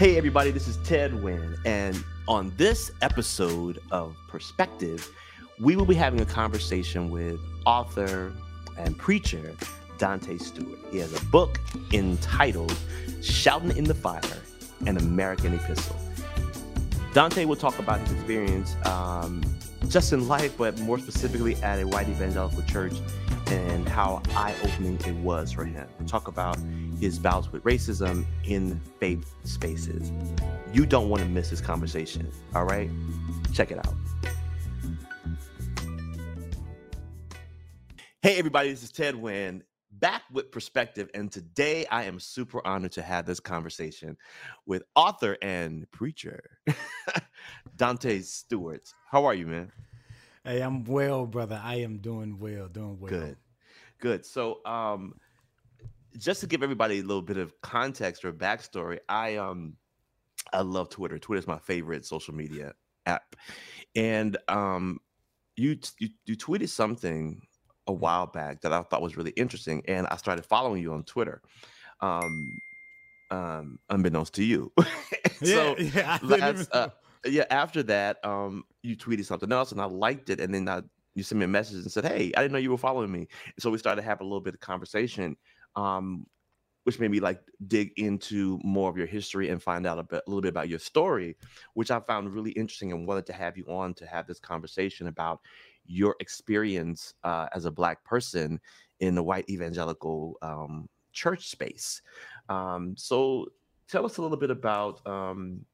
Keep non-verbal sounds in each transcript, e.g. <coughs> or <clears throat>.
Hey, everybody, this is Ted Wynn, and on this episode of Perspective, we will be having a conversation with author and preacher Dante Stewart. He has a book entitled Shouting in the Fire An American Epistle. Dante will talk about his experience um, just in life, but more specifically at a white evangelical church and how eye opening it was for him. Talk about his bouts with racism in faith spaces. You don't want to miss this conversation, all right? Check it out. Hey, everybody, this is Ted Wynn back with perspective. And today I am super honored to have this conversation with author and preacher <laughs> Dante Stewart. How are you, man? Hey, I'm well, brother. I am doing well, doing well. Good. Good. So um just to give everybody a little bit of context or backstory, I um I love Twitter. Twitter is my favorite social media app. And um you you, you tweeted something a while back that I thought was really interesting, and I started following you on Twitter, um, um, unbeknownst to you. <laughs> so yeah, yeah, uh, yeah, after that, um, you tweeted something else, and I liked it, and then I, you sent me a message and said, "Hey, I didn't know you were following me." so we started to have a little bit of conversation. Um, which made me like dig into more of your history and find out a, bit, a little bit about your story, which I found really interesting and wanted to have you on to have this conversation about your experience uh, as a black person in the white evangelical um, church space. Um, so tell us a little bit about um,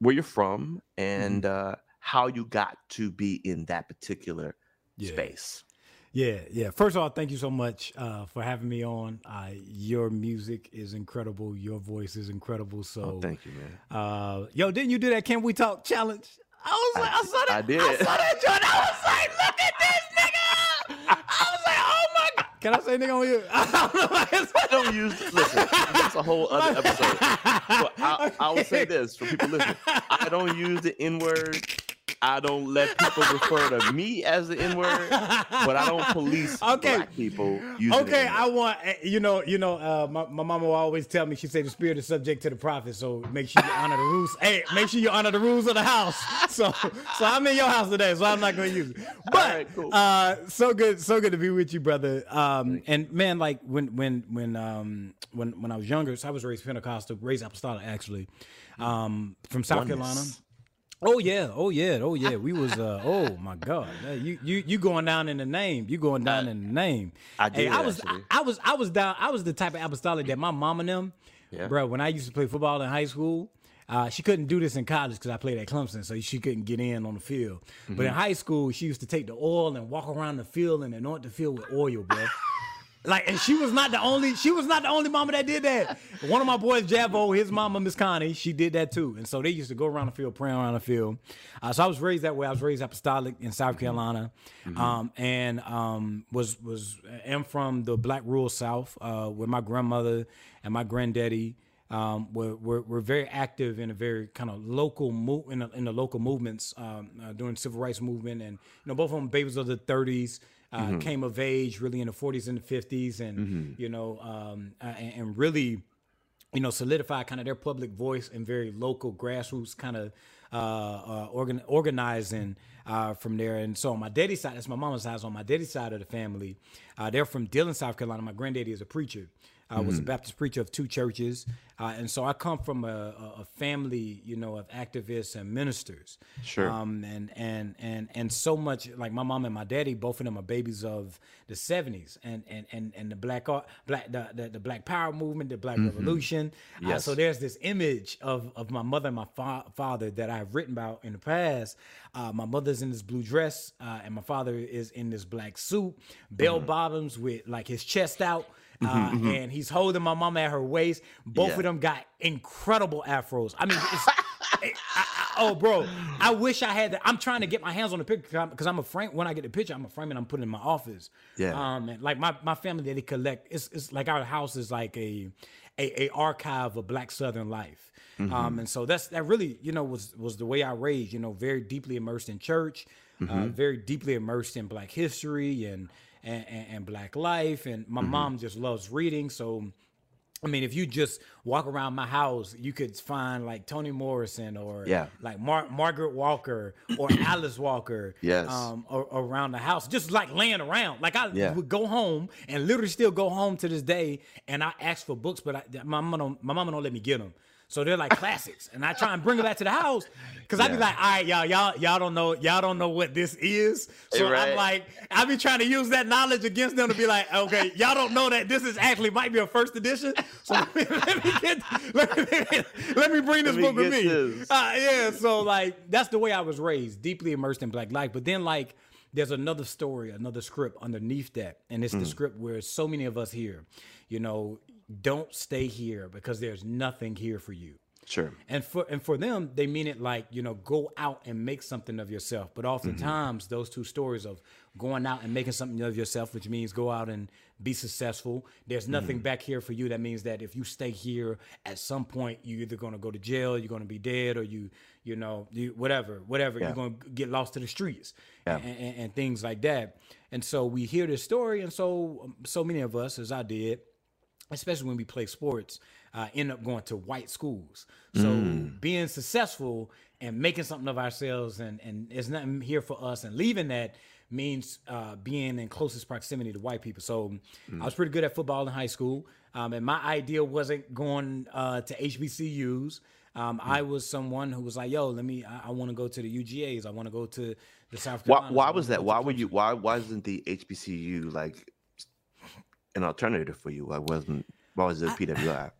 where you're from and mm-hmm. uh, how you got to be in that particular yeah. space. Yeah, yeah. First of all, thank you so much uh, for having me on. Uh, your music is incredible. Your voice is incredible. So, oh, thank you, man. Uh, yo, didn't you do that? Can we talk challenge? I was like, I, I saw that. I did. I saw that joint. I was like, look at this nigga. I was like, oh my god. Can I say nigga on you? <laughs> I don't use. Listen, that's a whole other episode. But I, I will say this for people listening: I don't use the N word I don't let people refer to me as the N word, but I don't police <laughs> okay. black people. okay, I want eh, you know, you know, uh, my, my mama will always tell me she said the spirit is subject to the prophet, so make sure you honor the rules. hey, make sure you honor the rules of the house. <laughs> So, so I'm in your house today, so I'm not going to use it. But right, cool. uh, so good, so good to be with you, brother. Um, and man, like when when when um when when I was younger, so I was raised Pentecostal, raised apostolic actually, um, from South Oneness. Carolina. Oh yeah, oh yeah, oh yeah. We was uh <laughs> oh my god. You you you going down in the name. You going down in the name. I did. Hey, I was I, I, was I was down I was the type of apostolic that my mom and them, yeah. bro, when I used to play football in high school, uh, she couldn't do this in college because I played at Clemson, so she couldn't get in on the field. Mm-hmm. But in high school, she used to take the oil and walk around the field and anoint the field with oil, bro. <laughs> Like, and she was not the only. She was not the only mama that did that. One of my boys, Javo, his mama, Miss Connie, she did that too. And so they used to go around the field, praying around the field. Uh, so I was raised that way. I was raised apostolic in South Carolina, mm-hmm. um, and um, was was am from the Black rural South, uh, where my grandmother and my granddaddy. Um, were, were, were, very active in a very kind of local move in, in, the local movements um, uh, during civil rights movement, and you know both of them babies of the 30s, uh, mm-hmm. came of age really in the 40s and the 50s, and mm-hmm. you know, um, and, and, really, you know, solidify kind of their public voice and very local grassroots kind of uh, uh, organ- organizing uh, from there. And so on my daddy's side, that's my mama's house. On my daddy's side of the family, uh, they're from Dillon, South Carolina. My granddaddy is a preacher. I mm-hmm. was a mm-hmm. Baptist preacher of two churches, uh, and so I come from a, a, family, you know, of activists and ministers. Sure. Um, and and and and so much like my mom and my daddy, both of them are babies of the '70s, and and and and the black art, black the, the, the Black Power movement, the Black mm-hmm. Revolution. Uh, yes. Uh, so there's this image of of my mother and my fa- father that I've written about in the past. Uh, my mother's in this blue dress, uh, and my father is in this black suit, bell mm-hmm. bottoms with like his chest out. Mm-hmm, uh, mm-hmm. and he's holding my mom at her waist. Both yeah. of them got incredible afros. I mean, <laughs> I, I, oh, bro, I wish I had that. I'm trying to get my hands on the picture because I'm a frame. When I get the picture, I'm a frame and I'm putting in my office. Yeah. Um, and like my, my family that they collect, it's it's like our house is like a a, a archive of Black Southern life. Mm-hmm. Um, and so that's that really you know was was the way I raised. You know, very deeply immersed in church, uh, mm-hmm. uh, very deeply immersed in Black history and and, and, and black life. And my mm-hmm. mom just loves reading. So I mean, if you just walk around my house, you could find like Toni Morrison or yeah. like Mar- Margaret Walker or <coughs> Alice Walker yes. um, or, around the house, just like laying around. Like I yeah. would go home and literally still go home to this day and I ask for books, but I, my, mama don't, my mama don't let me get them. So they're like classics, and I try and bring them back to the house because yeah. I be like, all right, y'all, y'all, y'all don't know, y'all don't know what this is. So right. I'm like, I be trying to use that knowledge against them to be like, okay, y'all don't know that this is actually might be a first edition. So <laughs> let me, let me get, let me, let me bring this book with me. Uh, yeah, so like that's the way I was raised, deeply immersed in Black life. But then like there's another story, another script underneath that, and it's mm. the script where so many of us here, you know, don't stay here because there's nothing here for you. Sure. And for and for them, they mean it like, you know, go out and make something of yourself. But oftentimes mm-hmm. those two stories of going out and making something of yourself, which means go out and be successful. There's nothing mm-hmm. back here for you. That means that if you stay here at some point, you're either gonna go to jail, you're gonna be dead, or you, you know, you whatever, whatever, yeah. you're gonna get lost to the streets yeah. and, and, and things like that. And so we hear this story, and so so many of us, as I did, especially when we play sports, uh, end up going to white schools. So mm. being successful and making something of ourselves and and it's nothing here for us and leaving that means uh, being in closest proximity to white people. So mm. I was pretty good at football in high school, um, and my idea wasn't going uh, to HBCUs. Um, mm. I was someone who was like, "Yo, let me. I, I want to go to the UGA's. I want to go to the South Carolina." Why, why was that? Why were you? Why why wasn't the HBCU like an alternative for you? Why wasn't? Why was it PWI?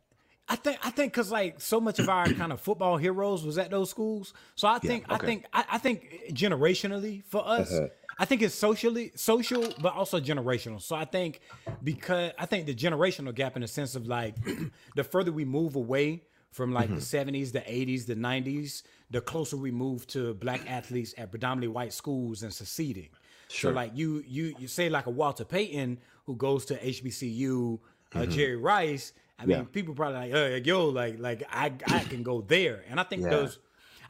I think I think because like so much of our kind of football heroes was at those schools. So I think yeah, okay. I think I, I, think generationally for us, uh-huh. I think it's socially social, but also generational. So I think because I think the generational gap in the sense of like <clears throat> the further we move away from like mm-hmm. the 70s, the 80s, the 90s, the closer we move to black athletes at predominantly white schools and succeeding. Sure. So like you you you say like a Walter Payton who goes to HBCU, uh, mm-hmm. Jerry Rice I mean, yeah. people probably like, uh, yo, like, like I, I can go there, and I think yeah. those,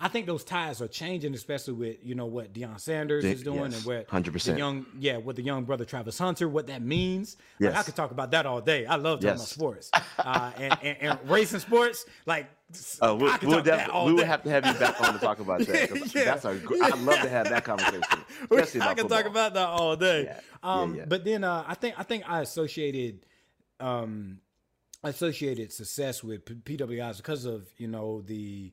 I think those ties are changing, especially with you know what Deion Sanders is doing yes. and what hundred percent young, yeah, what the young brother Travis Hunter, what that means. Yes. Like, I could talk about that all day. I love talking yes. about sports <laughs> uh, and, and, and racing sports, like. Uh, we'll, we'll def- we would have to have you back on to talk about that. <laughs> yeah. That's a, I'd love to have that conversation. <laughs> I can football. talk about that all day. Yeah. Um, yeah, but then uh, I think I think I associated um, associated success with PWIs because of you know the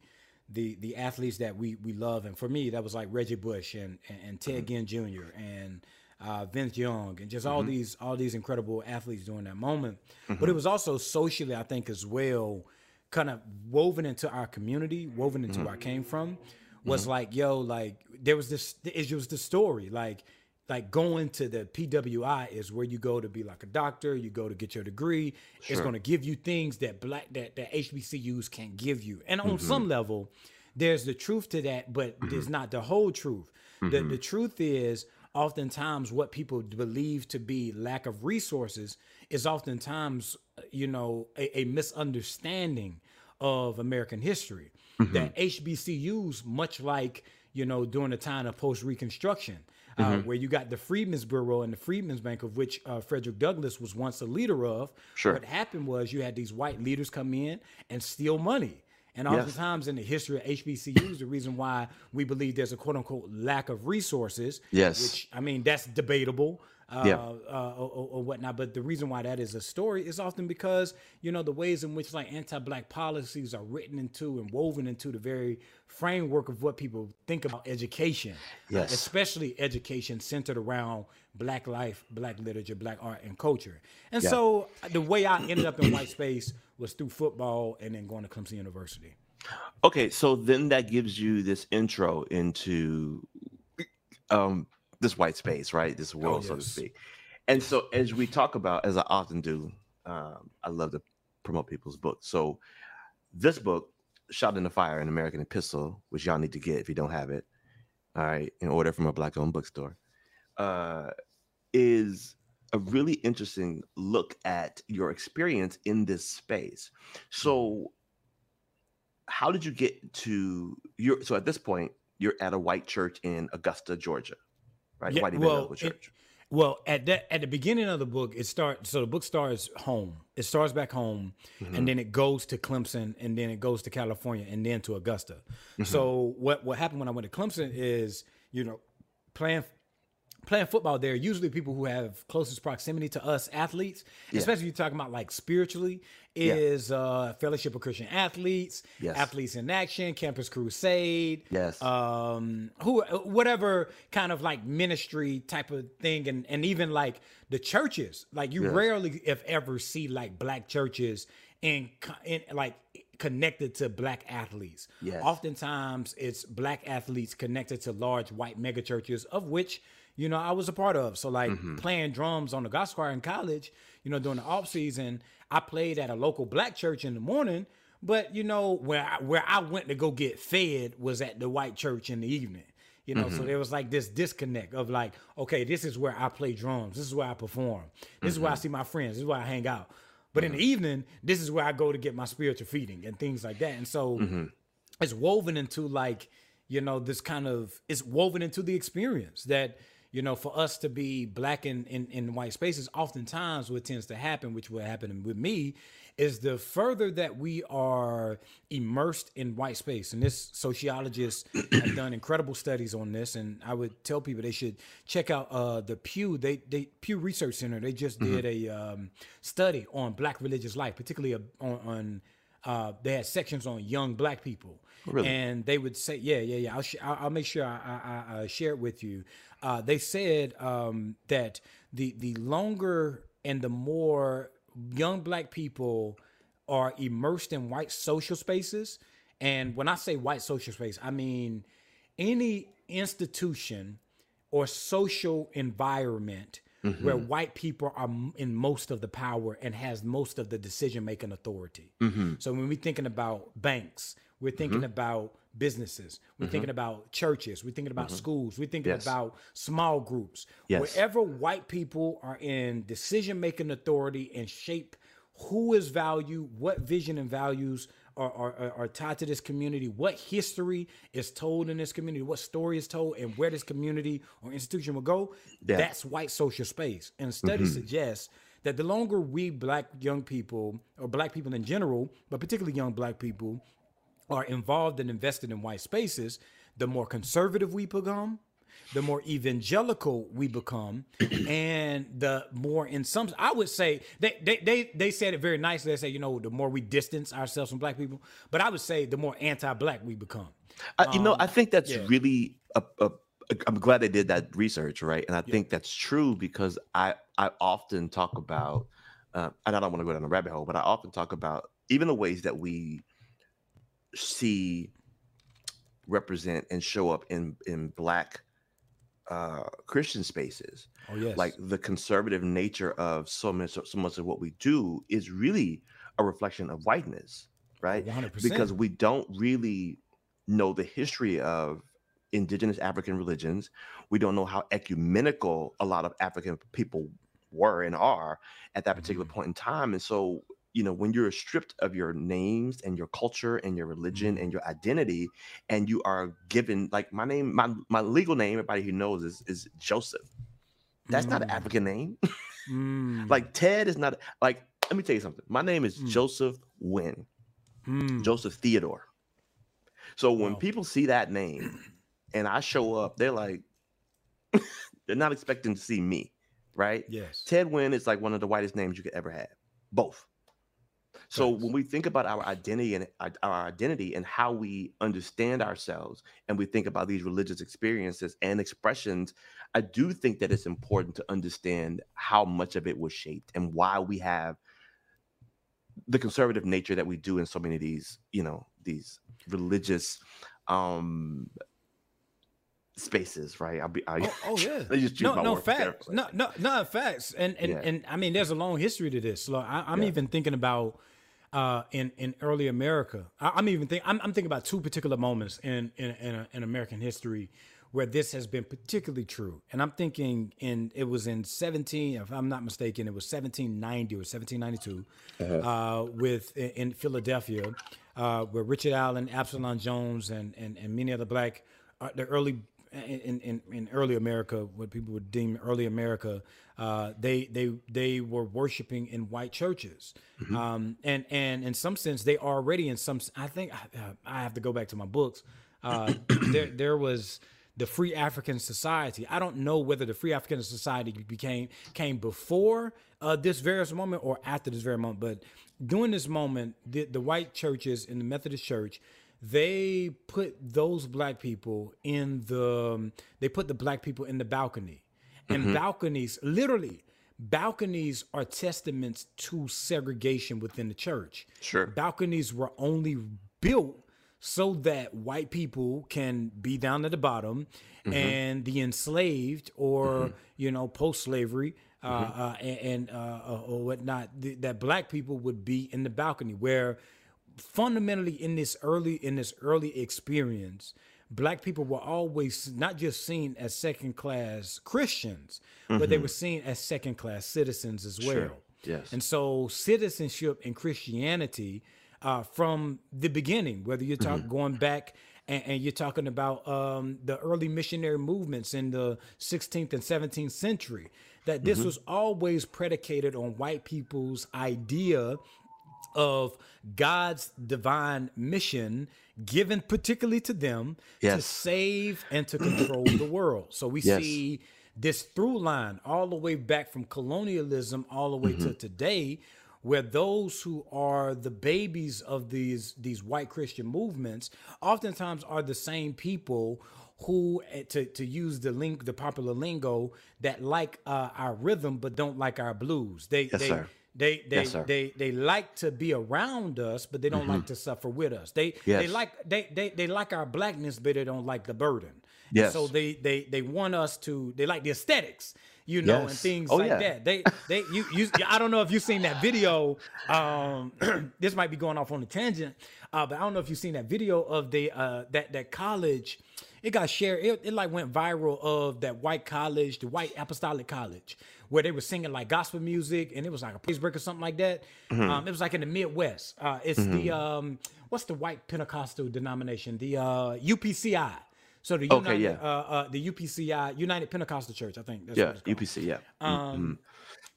the the athletes that we we love, and for me that was like Reggie Bush and and, and Ted mm-hmm. Ginn Jr. and uh, Vince Young and just all mm-hmm. these all these incredible athletes during that moment. Mm-hmm. But it was also socially, I think, as well, kind of woven into our community, woven into where I came from. Was mm-hmm. like, yo, like there was this. It was the story, like like going to the PWI is where you go to be like a doctor, you go to get your degree. Sure. It's going to give you things that black that that HBCUs can't give you. And on mm-hmm. some level, there's the truth to that, but mm-hmm. there's not the whole truth. Mm-hmm. The the truth is oftentimes what people believe to be lack of resources is oftentimes you know a, a misunderstanding of American history. Mm-hmm. That HBCUs, much like you know during the time of post Reconstruction uh, mm-hmm. where you got the Freedmen's Bureau and the Freedmen's Bank, of which uh, Frederick Douglass was once a leader of. Sure. What happened was you had these white leaders come in and steal money. And oftentimes yes. in the history of HBCUs, the reason why we believe there's a quote unquote lack of resources, yes, which I mean that's debatable uh, yeah. uh, or, or, whatnot. But the reason why that is a story is often because you know the ways in which like anti-black policies are written into and woven into the very framework of what people think about education. Yes, uh, especially education centered around black life, black literature, black art, and culture. And yeah. so the way I ended up in white space was through football and then going to Clemson University. Okay, so then that gives you this intro into um this white space, right? This oh, world, oh, yes. so to speak. And so, as we talk about, as I often do, um, I love to promote people's books. So, this book, "Shouting in the Fire," an American Epistle, which y'all need to get if you don't have it, all right, in order from a black-owned bookstore, uh, is a really interesting look at your experience in this space. So, how did you get to your? So at this point, you're at a white church in Augusta, Georgia right? Yeah, White well, Church. Well, at that at the beginning of the book, it starts. So the book starts home. It starts back home, mm-hmm. and then it goes to Clemson, and then it goes to California, and then to Augusta. Mm-hmm. So what what happened when I went to Clemson is, you know, playing playing football there, usually people who have closest proximity to us athletes, yeah. especially if you're talking about like spiritually, is yeah. uh, Fellowship of Christian Athletes, yes. Athletes in Action, Campus Crusade, yes, um, who whatever kind of like ministry type of thing, and and even like the churches, like you yes. rarely if ever see like black churches in in like connected to black athletes. Yes. Oftentimes it's black athletes connected to large white megachurches, of which you know, I was a part of. So like mm-hmm. playing drums on the gospel choir in college, you know, during the off season, I played at a local black church in the morning. But you know, where I, where I went to go get fed was at the white church in the evening. You know, mm-hmm. so there was like this disconnect of like, okay, this is where I play drums. This is where I perform. This mm-hmm. is where I mm-hmm. see my friends. This is where I hang out. But in the mm-hmm. evening, this is where I go to get my spiritual feeding and things like that. And so mm-hmm. it's woven into like, you know, this kind of it's woven into the experience that you know, for us to be black in, in, in white spaces, oftentimes what tends to happen, which will happen with me, is the further that we are immersed in white space. And this sociologist have done <coughs> incredible studies on this. And I would tell people they should check out uh, the Pew, they, they Pew Research Center. They just mm-hmm. did a um, study on black religious life, particularly on, on uh, they had sections on young black people. Oh, really? And they would say, yeah, yeah, yeah. I'll, sh- I'll make sure I, I, I, share it with you. Uh, they said um, that the the longer and the more young black people are immersed in white social spaces, and when I say white social space, I mean any institution or social environment mm-hmm. where white people are in most of the power and has most of the decision making authority. Mm-hmm. So when we're thinking about banks, we're thinking mm-hmm. about businesses. We're mm-hmm. thinking about churches. We're thinking about mm-hmm. schools. We're thinking yes. about small groups. Yes. Wherever white people are in decision making authority and shape who is value, what vision and values are, are, are, tied to this community, what history is told in this community, what story is told, and where this community or institution will go, yeah. that's white social space. And studies mm-hmm. suggest that the longer we black young people, or black people in general, but particularly young black people, are involved and invested in white spaces, the more conservative we become, the more evangelical we become, <clears throat> and the more in some I would say they they they, they said it very nicely. They say, you know, the more we distance ourselves from black people, but I would say the more anti-black we become. Uh, you um, know, I think that's yeah. really a, a, I'm glad they did that research, right? And I yeah. think that's true because I I often talk about, uh, and I don't want to go down a rabbit hole, but I often talk about even the ways that we see represent and show up in in black uh, Christian spaces. Oh yes, like the conservative nature of so much so much of what we do is really a reflection of whiteness, right? 100%. Because we don't really know the history of indigenous African religions. We don't know how ecumenical a lot of African people were and are at that particular mm-hmm. point in time, and so you know when you're stripped of your names and your culture and your religion mm-hmm. and your identity and you are given like my name my my legal name everybody who knows is is joseph that's mm. not an mm. african name <laughs> mm. like ted is not like let me tell you something my name is mm. joseph wynn mm. joseph theodore so when wow. people see that name <clears throat> and i show up they're like <laughs> they're not expecting to see me right yes ted wynn is like one of the whitest names you could ever have both so when we think about our identity and our identity and how we understand ourselves, and we think about these religious experiences and expressions, I do think that it's important to understand how much of it was shaped and why we have the conservative nature that we do in so many of these, you know, these religious um spaces, right? I'll be. I, oh, oh yeah. <laughs> no, no facts. No, no, no facts. And and yeah. and I mean, there's a long history to this. So I, am yeah. even thinking about uh, in in early America. I, am even think I'm, I'm, thinking about two particular moments in in in, in, American history where this has been particularly true. And I'm thinking in it was in 17, if I'm not mistaken, it was 1790 or 1792 uh-huh. uh, with in, in Philadelphia, uh, where Richard Allen, Absalom Jones, and and and many other black uh, the early in, in, in early America, what people would deem early America, uh, they they they were worshiping in white churches, mm-hmm. um, and and in some sense they already in some. I think I, I have to go back to my books. Uh, <clears throat> there there was the Free African Society. I don't know whether the Free African Society became came before uh, this various moment or after this very moment, but during this moment, the, the white churches in the Methodist Church they put those black people in the they put the black people in the balcony and mm-hmm. balconies literally balconies are testaments to segregation within the church sure balconies were only built so that white people can be down at the bottom mm-hmm. and the enslaved or mm-hmm. you know post-slavery uh, mm-hmm. uh, and, uh, or whatnot th- that black people would be in the balcony where fundamentally in this early in this early experience black people were always not just seen as second class christians mm-hmm. but they mm-hmm. were seen as second class citizens as well sure. yes and so citizenship in christianity uh, from the beginning whether you're talking mm-hmm. going back and, and, you're talking about um, the early missionary movements in the 16th and 17th century that this mm-hmm. was always predicated on white people's idea of God's divine mission given particularly to them yes. to save and to control the world. So we yes. see this through line all the way back from colonialism all the way mm-hmm. to today where those who are the babies of these these white Christian movements oftentimes are the same people who eh, to to use the link the popular lingo that like uh, our rhythm but don't like our blues. They yes, they sir. They they yes, they they like to be around us, but they don't mm-hmm. like to suffer with us. They yes. they like they, they they like our blackness, but they don't like the burden. Yes. And so they they they want us to they like the aesthetics, you know, yes. and things oh, like yeah. that. They they you you I don't know if you've seen that video. Um <clears throat> this might be going off on a tangent, uh, but I don't know if you've seen that video of the uh that that college it got shared. It, it like went viral of that white college, the white apostolic college, where they were singing like gospel music, and it was like a praise break or something like that. Mm-hmm. Um, it was like in the Midwest. Uh, it's mm-hmm. the um, what's the white Pentecostal denomination? The uh, UPCI. So the United, okay, yeah. uh, uh, the UPCI United Pentecostal Church, I think. yeah, UPC, yeah. Um, mm-hmm.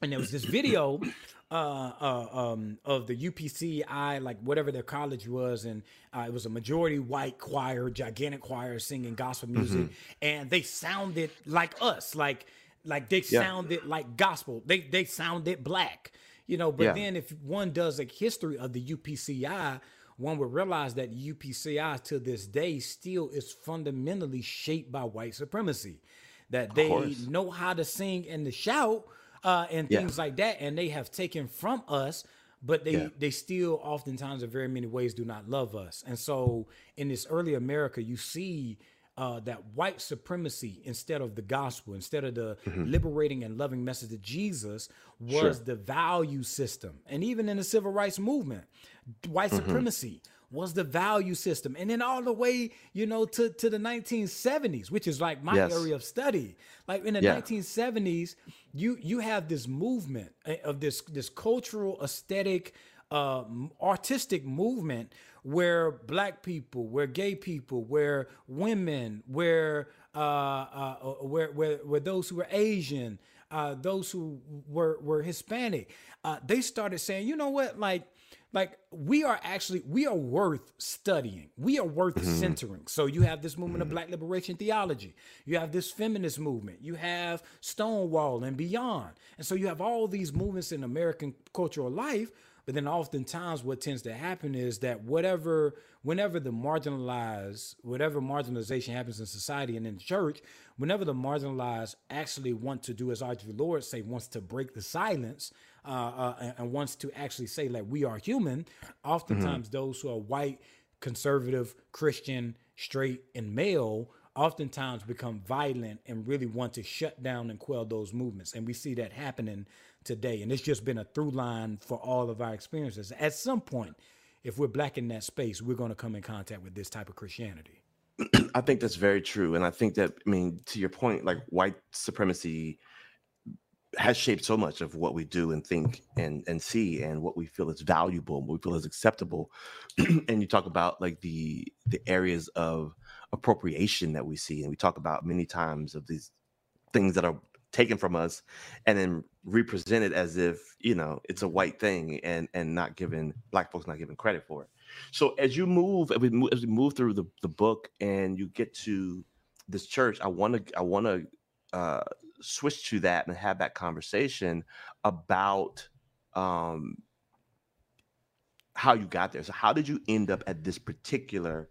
and there was this video uh, uh, um, of the UPCI, like whatever their college was, and uh, it was a majority white choir, gigantic choir singing gospel music, mm-hmm. and they sounded like us, like like they yeah. sounded like gospel. They they sounded black, you know. But yeah. then if one does a history of the UPCI, one would realize that UPCI to this day still is fundamentally shaped by white supremacy. That they know how to sing and to shout uh, and things yeah. like that, and they have taken from us but they yeah. they still oftentimes in very many ways do not love us and so in this early america you see uh, that white supremacy instead of the gospel, instead of the mm-hmm. liberating and loving message of Jesus, was sure. the value system. And even in the civil rights movement, white mm-hmm. supremacy was the value system. And then all the way, you know, to, to the 1970s, which is like my yes. area of study. Like in the yeah. 1970s, you you have this movement eh, of this this cultural aesthetic uh, artistic movement where black people, where gay people, where women, where uh, uh, uh, where, where where those who were Asian, uh, those who were were Hispanic, uh, they started saying, you know what, like like we are actually we are worth studying. We are worth mm-hmm. centering. So you have this movement mm-hmm. of black liberation theology. You have this feminist movement. You have stonewall and beyond. And so you have all these movements in american cultural life but then oftentimes what tends to happen is that whatever, whenever the marginalized, whatever marginalization happens in society and in the church, whenever the marginalized actually want to do as our Lord say, wants to break the silence uh, uh, and, and, wants to actually say like we are human, oftentimes mm-hmm. those who are white, conservative, Christian, straight, and male oftentimes become violent and really want to shut down and quell those movements. And we see that happening today. And it's just been a through line for all of our experiences. At some point, if we're black in that space, we're going to come in contact with this type of Christianity. <clears throat> I think that's very true. And I think that, I mean, to your point, like white supremacy has shaped so much of what we do and think and and see and what we feel is valuable and what we feel is acceptable <clears throat> and you talk about like the the areas of appropriation that we see and we talk about many times of these things that are taken from us and then represented as if you know it's a white thing and and not given black folks not given credit for it. So as you move as we move, as we move through the, the book and you get to this church i want to i want to uh switch to that and have that conversation about um how you got there. So how did you end up at this particular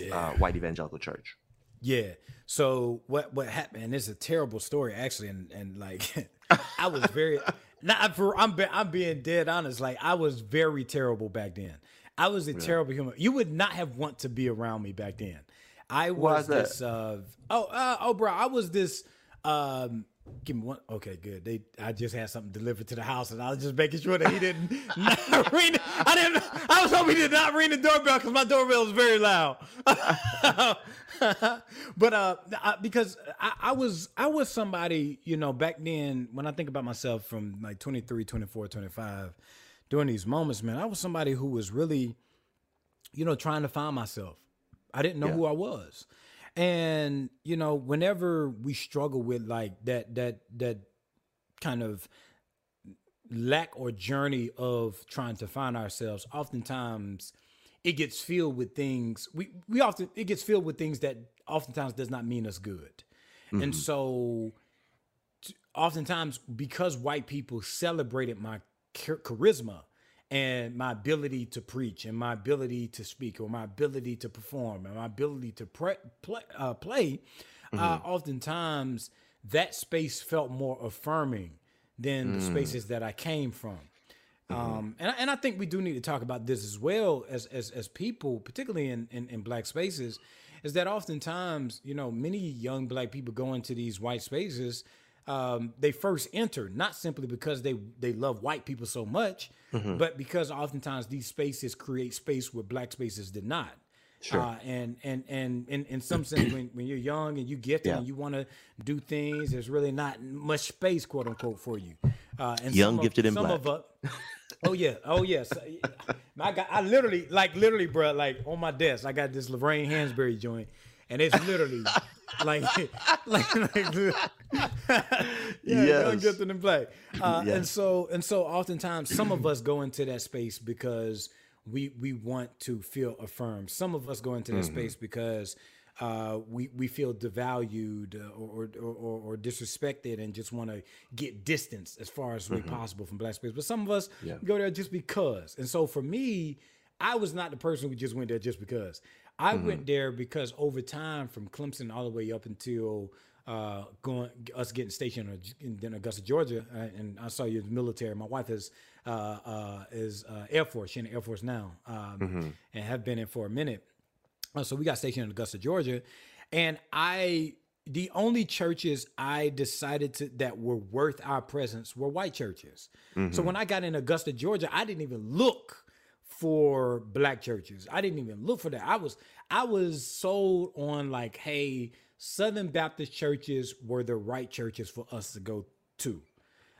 uh, yeah. uh, white evangelical church yeah. So what what happened? And it's a terrible story actually, and and like <laughs> I was very not for I'm I'm being dead honest. Like I was very terrible back then. I was a terrible human. You would not have want to be around me back then. I was this. Uh, oh, uh, oh, bro. I was this. Um, Give me one. Okay, good. They, I just had something delivered to the house, and I was just making sure that he didn't <laughs> not <laughs> ring. I didn't. I was hoping he did not ring the doorbell because my doorbell was very loud. <laughs> but uh, I, because I, I, was, I was somebody, you know, back then. When I think about myself from like 23, 24, 25, during these moments, man, I was somebody who was really, you know, trying to find myself. I didn't know yeah. who I was. And you know, whenever we struggle with like that that that kind of lack or journey of trying to find ourselves, oftentimes it gets filled with things we we often it gets filled with things that oftentimes does not mean us good. Mm-hmm. And so oftentimes because white people celebrated my charisma and my ability to preach and my ability to speak or my ability to perform and my ability to pre- play, uh, play mm-hmm. uh, oftentimes that space felt more affirming than mm. the spaces that I came from. Mm-hmm. Um, and, and I think we do need to talk about this as well as as, as people, particularly in, in, in black spaces, is that oftentimes, you know, many young black people go into these white spaces um, they first enter, not simply because they they love white people so much, mm-hmm. but because oftentimes these spaces create space where black spaces did not. Sure. Uh, and and and in, in some sense, when, when you're young and you get yeah. and you want to do things, there's really not much space, quote unquote, for you. Uh, and young, gifted, and black. Oh yeah, oh yes. I got, I literally, like literally, bro, like on my desk, I got this Lorraine Hansberry joint, and it's literally <laughs> like, like, like, <laughs> yeah, yes. young, gifted, and black. Uh, yes. And so, and so, oftentimes, some of us go into that space because we we want to feel affirmed. Some of us go into that mm-hmm. space because uh, we we feel devalued or or, or, or disrespected and just want to get distance as far as mm-hmm. possible from black space. But some of us yeah. go there just because. And so for me, I was not the person who just went there just because. I mm-hmm. went there because over time, from Clemson all the way up until uh, going us getting stationed in Augusta, Georgia, uh, and I saw you in the military. My wife is uh, uh is uh, Air Force. She's in the Air Force now, um, mm-hmm. and have been in for a minute. Uh, so we got stationed in Augusta, Georgia, and I the only churches I decided to that were worth our presence were white churches. Mm-hmm. So when I got in Augusta, Georgia, I didn't even look for black churches. I didn't even look for that. I was I was sold on like, hey, Southern Baptist churches were the right churches for us to go to.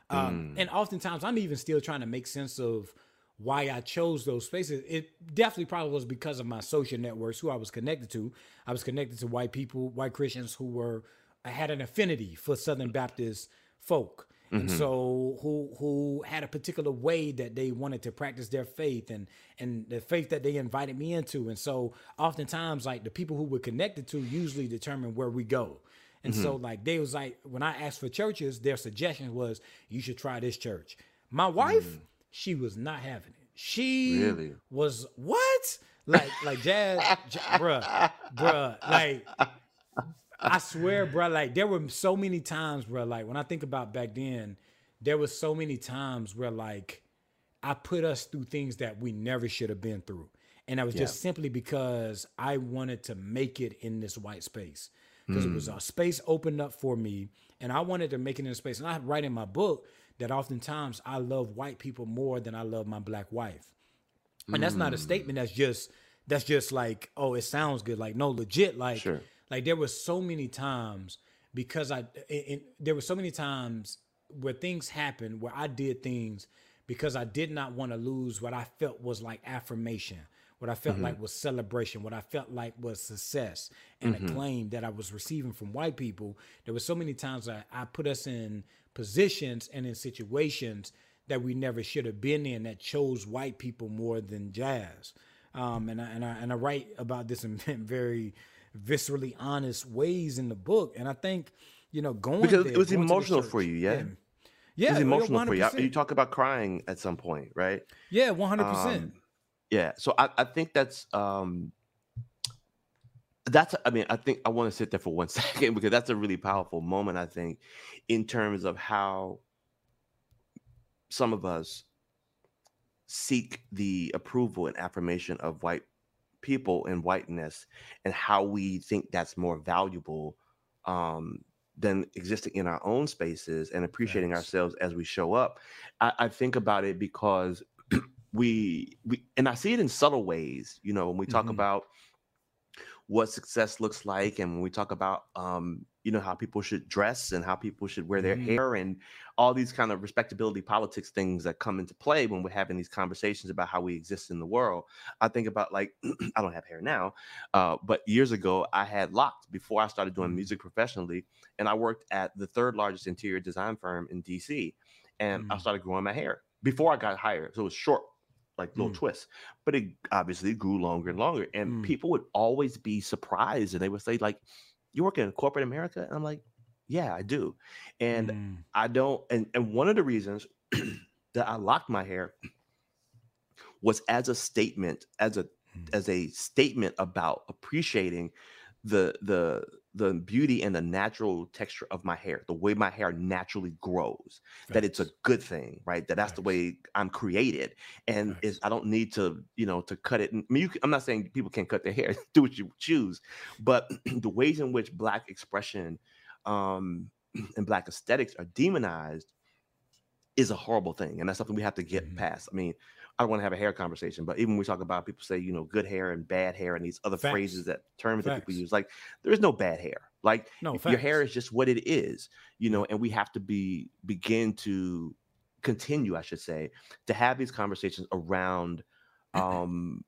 Um, mm. And oftentimes, I'm even still trying to make sense of why I chose those spaces. It definitely probably was because of my social networks, who I was connected to. I was connected to white people, white Christians who were had an affinity for Southern Baptist folk and mm-hmm. so who who had a particular way that they wanted to practice their faith and and the faith that they invited me into and so oftentimes like the people who were connected to usually determine where we go and mm-hmm. so like they was like when i asked for churches their suggestion was you should try this church my wife mm. she was not having it she really? was what like like jazz, jazz bruh bruh like I swear, bro, like there were so many times, bro, like when I think about back then, there was so many times where like I put us through things that we never should have been through. And that was yeah. just simply because I wanted to make it in this white space. Because mm. it was a space opened up for me and I wanted to make it in a space. And I write in my book that oftentimes I love white people more than I love my black wife. And that's not a mm. statement that's just that's just like, oh, it sounds good. Like, no, legit, like sure like there were so many times because I, there were so many times where things happened where I did things because I did not want to lose what I felt was like affirmation, what I felt mm-hmm. like was celebration, what I felt like was success and mm-hmm. acclaim that I was receiving from white people. There were so many times I, I put us in positions and in situations that we never should have been in that chose white people more than jazz. Um, and I, and I and I write about this in <laughs> very viscerally honest ways in the book. And I think you know going because there, it was emotional for you, yeah. yeah. Yeah, it was emotional 100%. for you. You talk about crying at some point, right? Yeah, one hundred percent. Um, yeah, so I, I think that's um that's I mean I think I want to sit there for one <laughs> second because that's a really powerful moment I think in terms of how some of us seek the approval and affirmation of white people in whiteness and how we think that's more valuable um, than existing in our own spaces and appreciating Thanks. ourselves as we show up. I, I think about it because <clears throat> we we and I see it in subtle ways. You know, when we talk mm-hmm. about what success looks like and when we talk about um, you know how people should dress and how people should wear their mm. hair and all these kind of respectability politics things that come into play when we're having these conversations about how we exist in the world i think about like <clears throat> i don't have hair now uh, but years ago i had locks before i started doing mm. music professionally and i worked at the third largest interior design firm in dc and mm. i started growing my hair before i got hired so it was short like little mm. twists but it obviously grew longer and longer and mm. people would always be surprised and they would say like you work in corporate America? And I'm like, yeah, I do. And mm. I don't, and, and one of the reasons <clears throat> that I locked my hair was as a statement, as a mm. as a statement about appreciating the the the beauty and the natural texture of my hair, the way my hair naturally grows, that it's a good thing, right? That that's the way I'm created, and is I don't need to, you know, to cut it. I mean, you, I'm not saying people can cut their hair, <laughs> do what you choose, but <clears throat> the ways in which Black expression um, <clears throat> and Black aesthetics are demonized is a horrible thing, and that's something we have to get mm-hmm. past. I mean, I don't want to have a hair conversation, but even when we talk about people say, you know, good hair and bad hair and these other facts. phrases that terms facts. that people use, like there is no bad hair. Like no, your hair is just what it is, you know, and we have to be begin to continue, I should say, to have these conversations around <laughs> um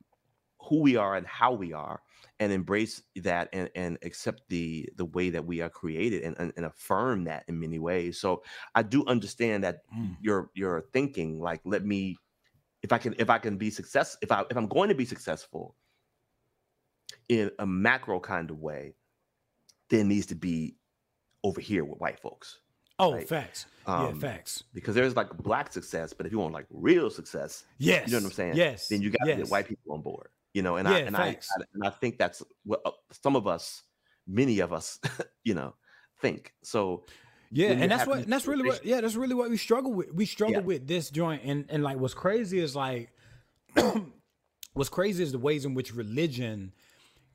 who we are and how we are and embrace that and, and accept the the way that we are created and, and, and affirm that in many ways so i do understand that mm. you're you're thinking like let me if I can if I can be success if I if I'm going to be successful in a macro kind of way, then needs to be over here with white folks. Oh, right? facts. Um, yeah, facts. Because there's like black success, but if you want like real success, yes, you know what I'm saying. Yes, then you got to yes. get white people on board. You know, and yeah, I and. I and I think that's what uh, some of us, many of us, <laughs> you know, think. So yeah, and that's what and that's really what yeah, that's really what we struggle with. We struggle yeah. with this joint and and like what's crazy is like <clears throat> what's crazy is the ways in which religion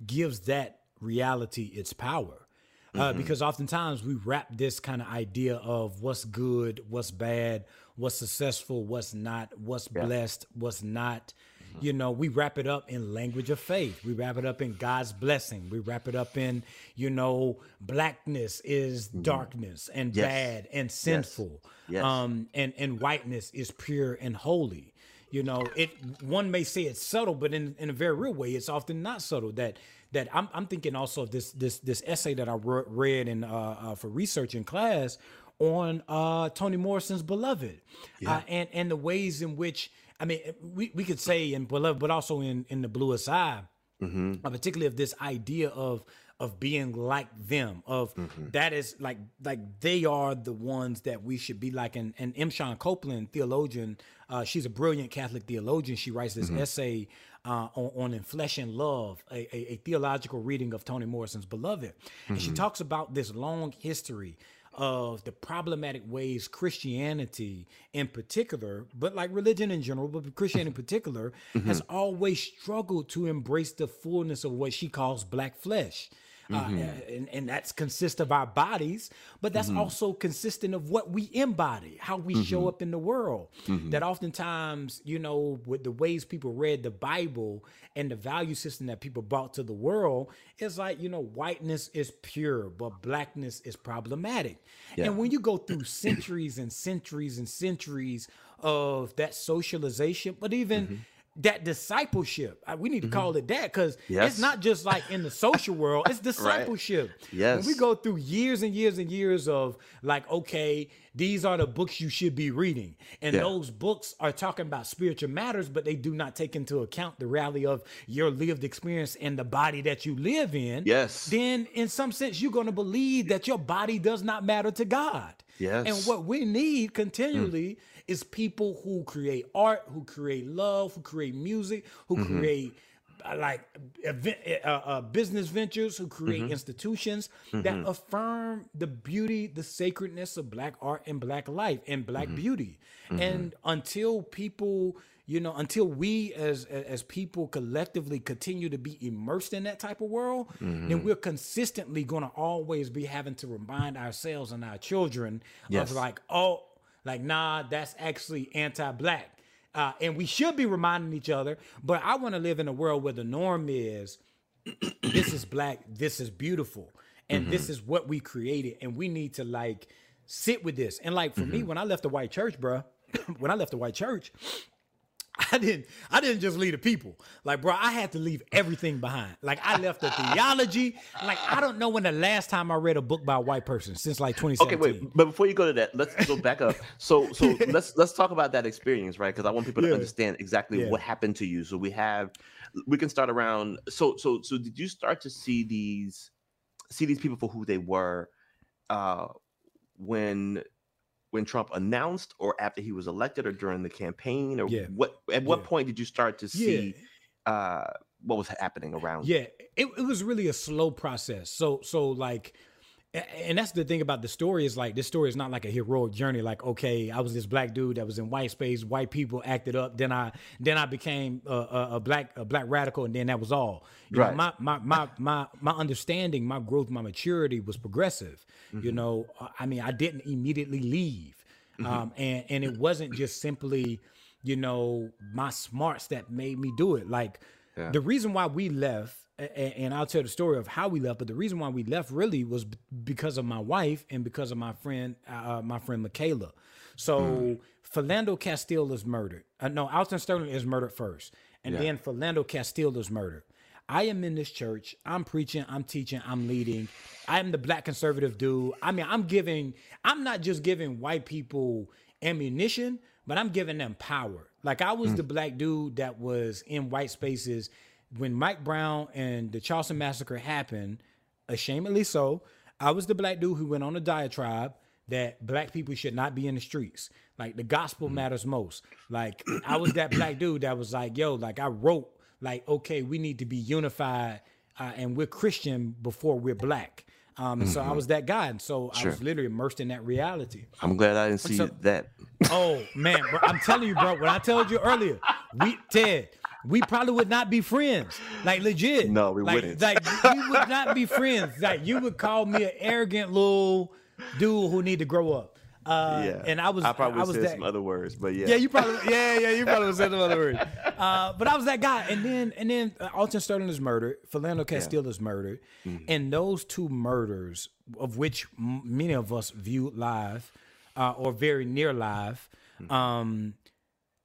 gives that reality its power. Uh, mm-hmm. because oftentimes we wrap this kind of idea of what's good, what's bad, what's successful, what's not, what's yeah. blessed, what's not, you know, we wrap it up in language of faith. We wrap it up in God's blessing. We wrap it up in, you know, blackness is mm-hmm. darkness and yes. bad and sinful. Yes. Yes. Um, and, and whiteness is pure and holy. You know, it one may say it's subtle, but in, in a very real way, it's often not subtle. That that I'm, I'm thinking also of this this this essay that I read in uh, uh, for research in class on uh, Toni Morrison's Beloved, yeah. uh, and and the ways in which I mean, we, we could say in beloved, but also in in the bluest eye, mm-hmm. Uh, particularly of this idea of of being like them, of mm-hmm. that is like like they are the ones that we should be like. And and M. Shawn Copeland, theologian, uh, she's a brilliant Catholic theologian. She writes this mm-hmm. essay uh, on, on Enfleshing Love, a, a, a, theological reading of Toni Morrison's Beloved, and she mm-hmm. talks about this long history of the problematic ways Christianity in particular, but like religion in general, but Christianity in <laughs> particular, mm-hmm. has always struggled to embrace the fullness of what she calls black flesh. Uh, mm-hmm. and, and that's consist of our bodies, but that's mm-hmm. also consistent of what we embody, how we mm-hmm. show up in the world. Mm-hmm. That oftentimes, you know, with the ways people read the Bible and the value system that people brought to the world, it's like you know, whiteness is pure, but blackness is problematic. Yeah. And when you go through centuries and centuries and centuries of that socialization, but even mm-hmm that discipleship. We need to mm-hmm. call it that because yes. it's not just like in the social world, it's <laughs> discipleship. right. Yes. When we go through years and years and years of like, okay, these are the books you should be reading. And yeah. those books are talking about spiritual matters, but they do not take into account the reality of your lived experience and the body that you live in. Yes. Then in some sense, you're going to believe that your body does not matter to God. Yes. And what we need continually mm is people who create art, who create love, who create music, who mm-hmm. create uh, like event, uh, uh, business ventures, who create mm-hmm. institutions mm-hmm. that affirm the beauty, the sacredness of Black art and Black life and Black mm-hmm. beauty. Mm-hmm. And until people you know until we as as people collectively continue to be immersed in that type of world mm-hmm. then we're consistently going to always be having to remind ourselves and our children yes. of like oh like, nah, that's actually anti-black. Uh, and we should be reminding each other. But I want to live in a world where the norm is <clears throat> this is black, this is beautiful, and mm-hmm. this is what we created, and we need to like sit with this. And like for mm-hmm. me, when I left the white church, bro, <clears throat> when I left the white church, <laughs> I didn't I didn't just leave the people. Like, bro, I had to leave everything behind. Like I left the theology. Like, I don't know when the last time I read a book by a white person since like 2017. Okay, wait, but before you go to that, let's go back up. So so <laughs> let's let's talk about that experience, right? Because I want people to yeah. understand exactly yeah. what happened to you. So we have we can start around so so so did you start to see these see these people for who they were uh when when Trump announced or after he was elected or during the campaign or yeah. what at what yeah. point did you start to see yeah. uh what was happening around yeah it, it was really a slow process so so like and that's the thing about the story is like this story is not like a heroic journey like okay i was this black dude that was in white space white people acted up then i then i became a, a, a black a black radical and then that was all you right. know, my, my my my my understanding my growth my maturity was progressive mm-hmm. you know i mean i didn't immediately leave mm-hmm. um and and it wasn't just simply you know my smarts that made me do it like yeah. the reason why we left and I'll tell the story of how we left. But the reason why we left really was because of my wife and because of my friend, uh, my friend Michaela. So mm. Philando Castile is murdered. Uh, no, Alton Sterling is murdered first, and yeah. then Philando Castile is murdered. I am in this church. I'm preaching. I'm teaching. I'm leading. I am the black conservative dude. I mean, I'm giving. I'm not just giving white people ammunition, but I'm giving them power. Like I was mm. the black dude that was in white spaces when Mike Brown and the Charleston massacre happened, ashamedly so, I was the black dude who went on a diatribe that black people should not be in the streets. Like the gospel matters most. Like I was that black dude that was like, yo, like I wrote, like, okay, we need to be unified uh, and we're Christian before we're black. Um, mm-hmm. so I mm-hmm. was that guy, and so sure. I was literally immersed in that reality. I'm glad I didn't see so, that. oh man, bro, I'm telling you, bro. What I told you earlier, we Ted, we probably would not be friends. Like legit. No, we like, wouldn't. Like we <laughs> would not be friends. Like you would call me an arrogant little dude who need to grow up. Uh, yeah, and I was I probably I was said that, some other words, but yeah, yeah, you probably yeah yeah you probably said some other words. <laughs> Uh, but I was that guy, and then and then uh, Alton Sterling is murdered, Philando Castile yeah. is murdered, mm-hmm. and those two murders, of which m- many of us viewed live uh, or very near live, mm-hmm. um,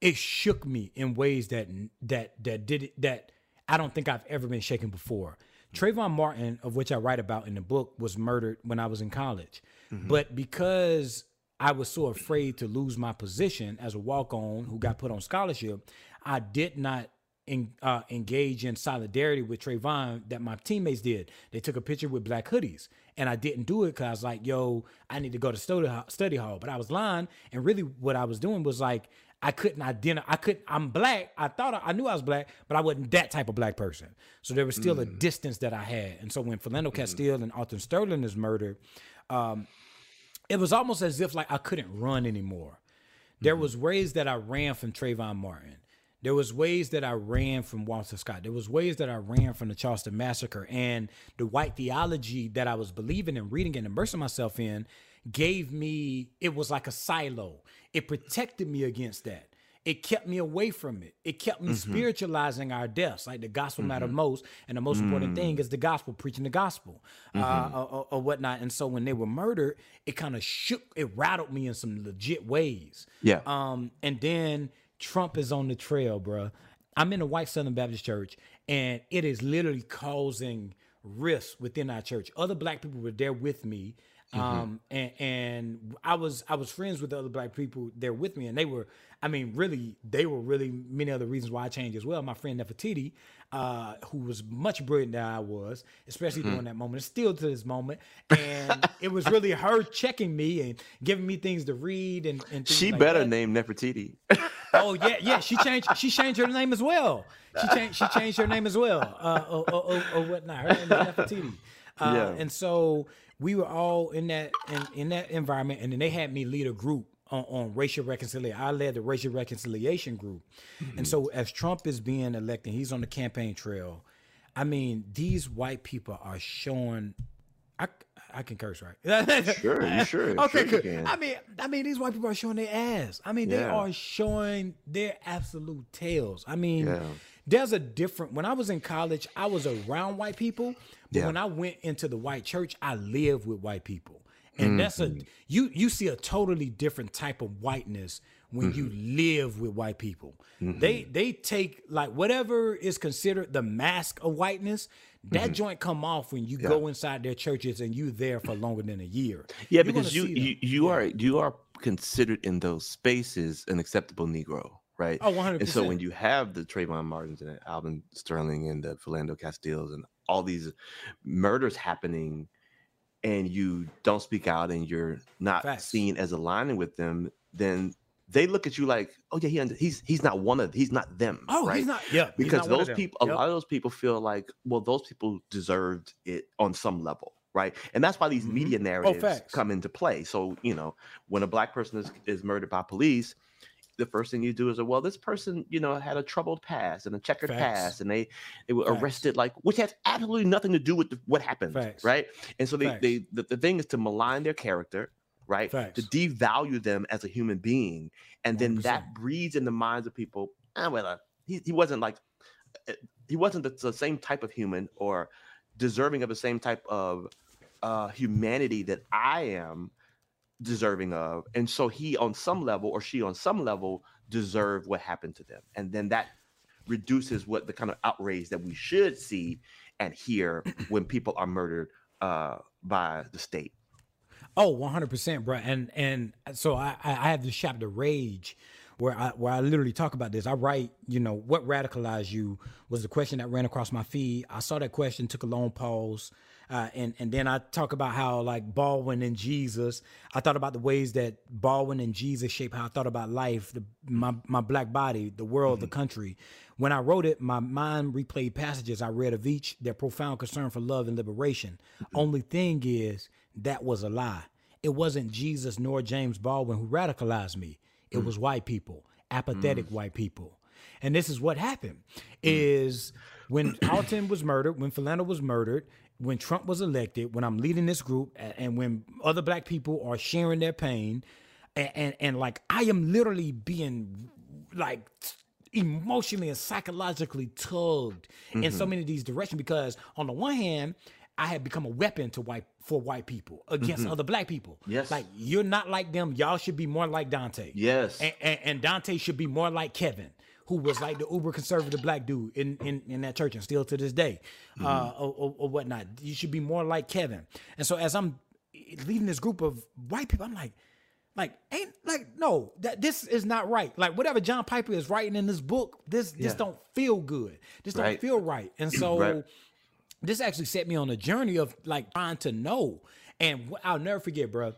it shook me in ways that that that did it that I don't think I've ever been shaken before. Trayvon Martin, of which I write about in the book, was murdered when I was in college. Mm-hmm. But because I was so afraid to lose my position as a walk on who got put on scholarship, I did not in, uh, engage in solidarity with Trayvon that my teammates did. They took a picture with black hoodies, and I didn't do it because I was like, "Yo, I need to go to study study hall." But I was lying, and really, what I was doing was like I couldn't identify. I couldn't. I'm black. I thought I, I, knew I was black, but I wasn't that type of black person. So there was still mm. a distance that I had. And so when Philando mm. Castile and Alton Sterling is murdered, um, it was almost as if like I couldn't run anymore. There mm-hmm. was ways that I ran from Trayvon Martin. There was ways that I ran from Walter Scott. There was ways that I ran from the Charleston massacre and the white theology that I was believing and reading and immersing myself in gave me it was like a silo. It protected me against that. It kept me away from it. It kept me mm-hmm. spiritualizing our deaths, like the gospel mm-hmm. mattered most, and the most mm-hmm. important thing is the gospel, preaching the gospel, uh, mm-hmm. or, or, whatnot. And so when they were murdered, it kind of shook, it rattled me in some legit ways. Yeah. Um, and then Trump is on the trail, bro. I'm in a white Southern Baptist church, and it is literally causing rifts within our church. Other black people were there with me. Mm-hmm. Um, and, and I was I was friends with the other black people there with me, and they were I mean, really, they were really many other reasons why I changed as well. My friend Nefertiti, uh, who was much brilliant than I was, especially mm-hmm. during that moment, still to this moment. And it was really her checking me and giving me things to read and, and she like better that. name Nefertiti. oh yeah, yeah. She changed. She changed her name as well. She changed. She changed her name as well, uh, or, or, or, or whatnot. Her name is Nefertiti. Uh, yeah. And so we were all in that in, in that environment, and then they had me lead a group on, on racial reconciliation. I led the racial reconciliation group. Mm-hmm. And so as Trump is being elected, he's on the campaign trail. I mean, these white people are showing I, I can curse, right? sure, you <laughs> sure. okay, sure good. I mean, I mean, these white people are showing their ass. I mean, yeah. they are showing their absolute tails. I mean, yeah. There's a different. When I was in college, I was around white people, but yeah. when I went into the white church, I lived with white people and mm-hmm. that's a you you see a totally different type of whiteness when mm-hmm. you live with white people. Mm-hmm. They they take like whatever is considered the mask of whiteness. That mm-hmm. joint come off when you yeah. go inside their churches and you there for longer than a year. Yeah, You're because you you, you yeah. are you are considered in those spaces an acceptable Negro right? Oh, 100 And so when you have the Trayvon Martins and Alton Sterling and the Philando Castiles and all these murders happening and you don't speak out and you're not Facts. seen as aligning with them, then they look at you like, oh yeah, he he's he's not one of he's not them. Oh, right? he's not. Yeah, because those people, yep. a lot of those people feel like, well, those people deserved it on some level, right? And that's why these mm-hmm. media oh, narratives oh, come into play. So you know, when a black person is is murdered by police, the first thing you do is, well, this person, you know, had a troubled past and a checkered Facts. past, and they they were Facts. arrested, like which has absolutely nothing to do with the, what happened, Facts. right? And so they they the, the thing is to malign their character, right? To devalue them as a human being, and then 100%. that breeds in the minds of people. Ah, well, uh, he he wasn't like uh, he wasn't the, the, same type of human or deserving of the same type of uh, humanity that I am deserving of. And so he on some level or she on some level deserve what happened to them. And then that reduces what the kind of outrage that we should see and hear <clears throat> when people are murdered uh, by the state. Oh, 100%, bro. And and so I I have this chapter Rage where I where I literally talk about this. I write, you know, what radicalized you was the question that ran across my feed. I saw that question, took a long pause, uh, and and then I talk about how like Baldwin and Jesus. I thought about the ways that Baldwin and Jesus shape how I thought about life, the, my my black body, the world, mm-hmm. the country. When I wrote it, my mind replayed passages I read of each, their profound concern for love and liberation. Mm-hmm. Only thing is that was a lie. It wasn't Jesus nor James Baldwin who radicalized me. It mm-hmm. was white people, apathetic mm. white people. And this is what happened: mm. is when Alton was murdered, when Philando was murdered, when Trump was elected, when I'm leading this group, and when other black people are sharing their pain, and, and, and like I am literally being like emotionally and psychologically tugged mm-hmm. in so mm-hmm. many of these directions because on the one hand, I have become a weapon to white for white people against mm-hmm. other black people. Yes, like you're not like them. Y'all should be more like Dante. Yes, and, and, and Dante should be more like Kevin who was like the uber conservative black dude in, in, in that church and still to this day, mm-hmm. uh, or, or, or, whatnot. You should be more like Kevin. And so as I'm leading this group of white people, I'm like, like ain't like no that this is not right. Like whatever John Piper is writing in this book, this yeah. this don't feel good. This don't feel right. And so right. this actually set me on a journey of like trying to know. And I'll never forget, bro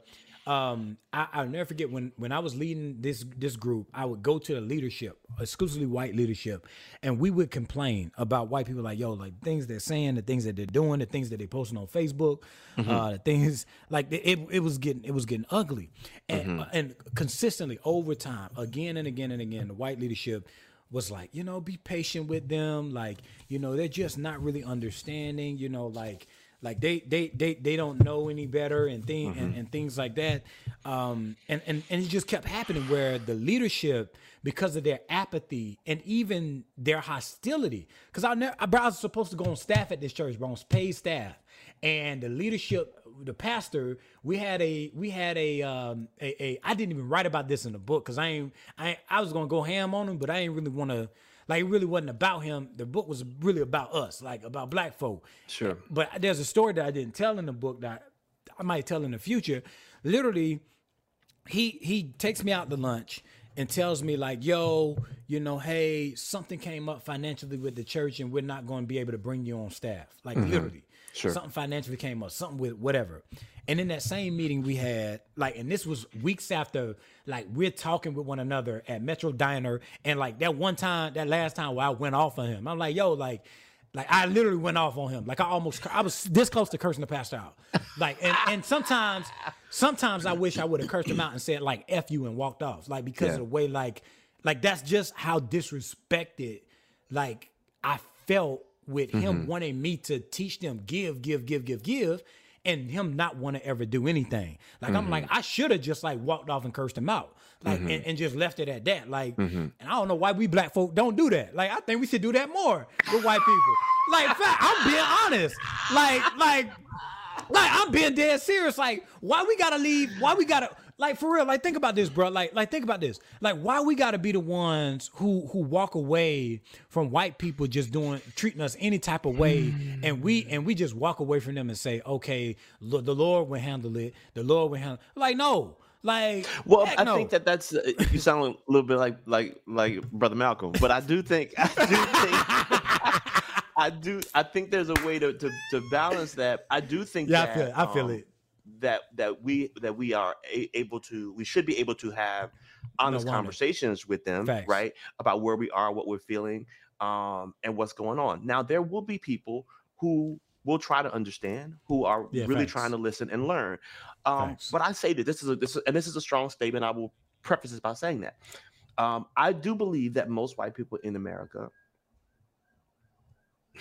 um, I, will never forget when when I was leading this this group. I would go to the leadership, exclusively white leadership, and we would complain about white people, like yo, like things they're saying, the things that they're doing, the things that they're posting on Facebook, mm-hmm. uh, the things like it, it was getting it was getting ugly, and mm-hmm. uh, and consistently over time, again and again and again, the white leadership was like, you know, be patient with them. Like, you know, they're just not really understanding, you know, like like they they they they don't know any better and thing mm-hmm. and, and, things like that. Um and, and and it just kept happening where the leadership, because of their apathy and even their hostility, because I never I was supposed to go on staff at this church, but on paid staff. And the leadership the pastor, we had a we had a um a, a I didn't even write about this in the book because I ain't I I was gonna go ham on him, but I ain't really want to like it really wasn't about him. The book was really about us, like about black folk. Sure. But there's a story that I didn't tell in the book that I might tell in the future. Literally, he he takes me out to lunch and tells me like, "Yo, you know, hey, something came up financially with the church, and we're not going to be able to bring you on staff." Like mm-hmm. literally, Sure. Something financially came up, something with whatever. And in that same meeting we had, like, and this was weeks after, like, we're talking with one another at Metro Diner. And like that one time, that last time where I went off on him, I'm like, yo, like, like I literally went off on him. Like I almost, I was this close to cursing the pastor out. Like, and, and sometimes, sometimes I wish I would have cursed him out and said like "f you" and walked off. Like because yeah. of the way, like, like that's just how disrespected, like I felt with mm-hmm. him wanting me to teach them give, give, give, give, give, and him not want to ever do anything. Like mm-hmm. I'm like, I should have just like walked off and cursed him out. Like mm-hmm. and, and, just left it at that. Like mm-hmm. and I don't know why we black folk don't do that. Like I think we should do that more with white people. Like fact, I'm being honest. Like, like like I'm being dead serious. Like, why we gotta leave? Why we gotta like for real, like think about this, bro. Like, like think about this. Like, why we gotta be the ones who who walk away from white people just doing treating us any type of way, and we and we just walk away from them and say, okay, the Lord will handle it. The Lord will handle. Like, no. Like, well, I no. think that that's uh, you sound a little bit like like like brother Malcolm, but I do think I do think <laughs> I do I think there's a way to to, to balance that. I do think yeah, that, I feel it. I feel um, it that that we that we are a, able to we should be able to have honest no conversations with them Facts. right about where we are what we're feeling um and what's going on. Now there will be people who will try to understand who are yeah, really trying to listen and learn. Um but i say that this is a this is, and this is a strong statement i will preface this by saying that. Um i do believe that most white people in america <laughs>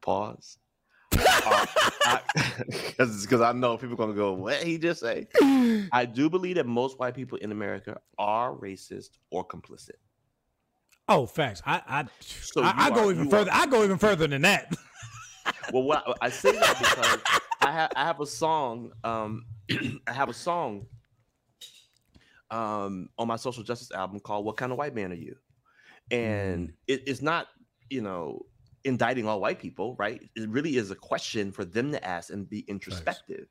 pause <laughs> because I, I know people gonna go, what he just say? <laughs> I do believe that most white people in America are racist or complicit. Oh, facts. I I, so I, I go even further. Are, I go even further than that. <laughs> well, what I, I say that because I have I have a song. Um, <clears throat> I have a song. Um, on my social justice album called "What Kind of White Man Are You," and mm. it, it's not you know indicting all white people, right? It really is a question for them to ask and be introspective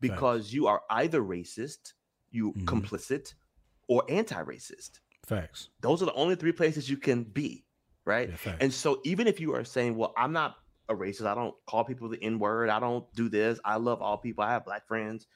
because you are either racist, you mm-hmm. complicit, or anti-racist. Facts. Those are the only three places you can be, right? Yeah, and so even if you are saying, well, I'm not a racist, I don't call people the N-word, I don't do this, I love all people, I have black friends.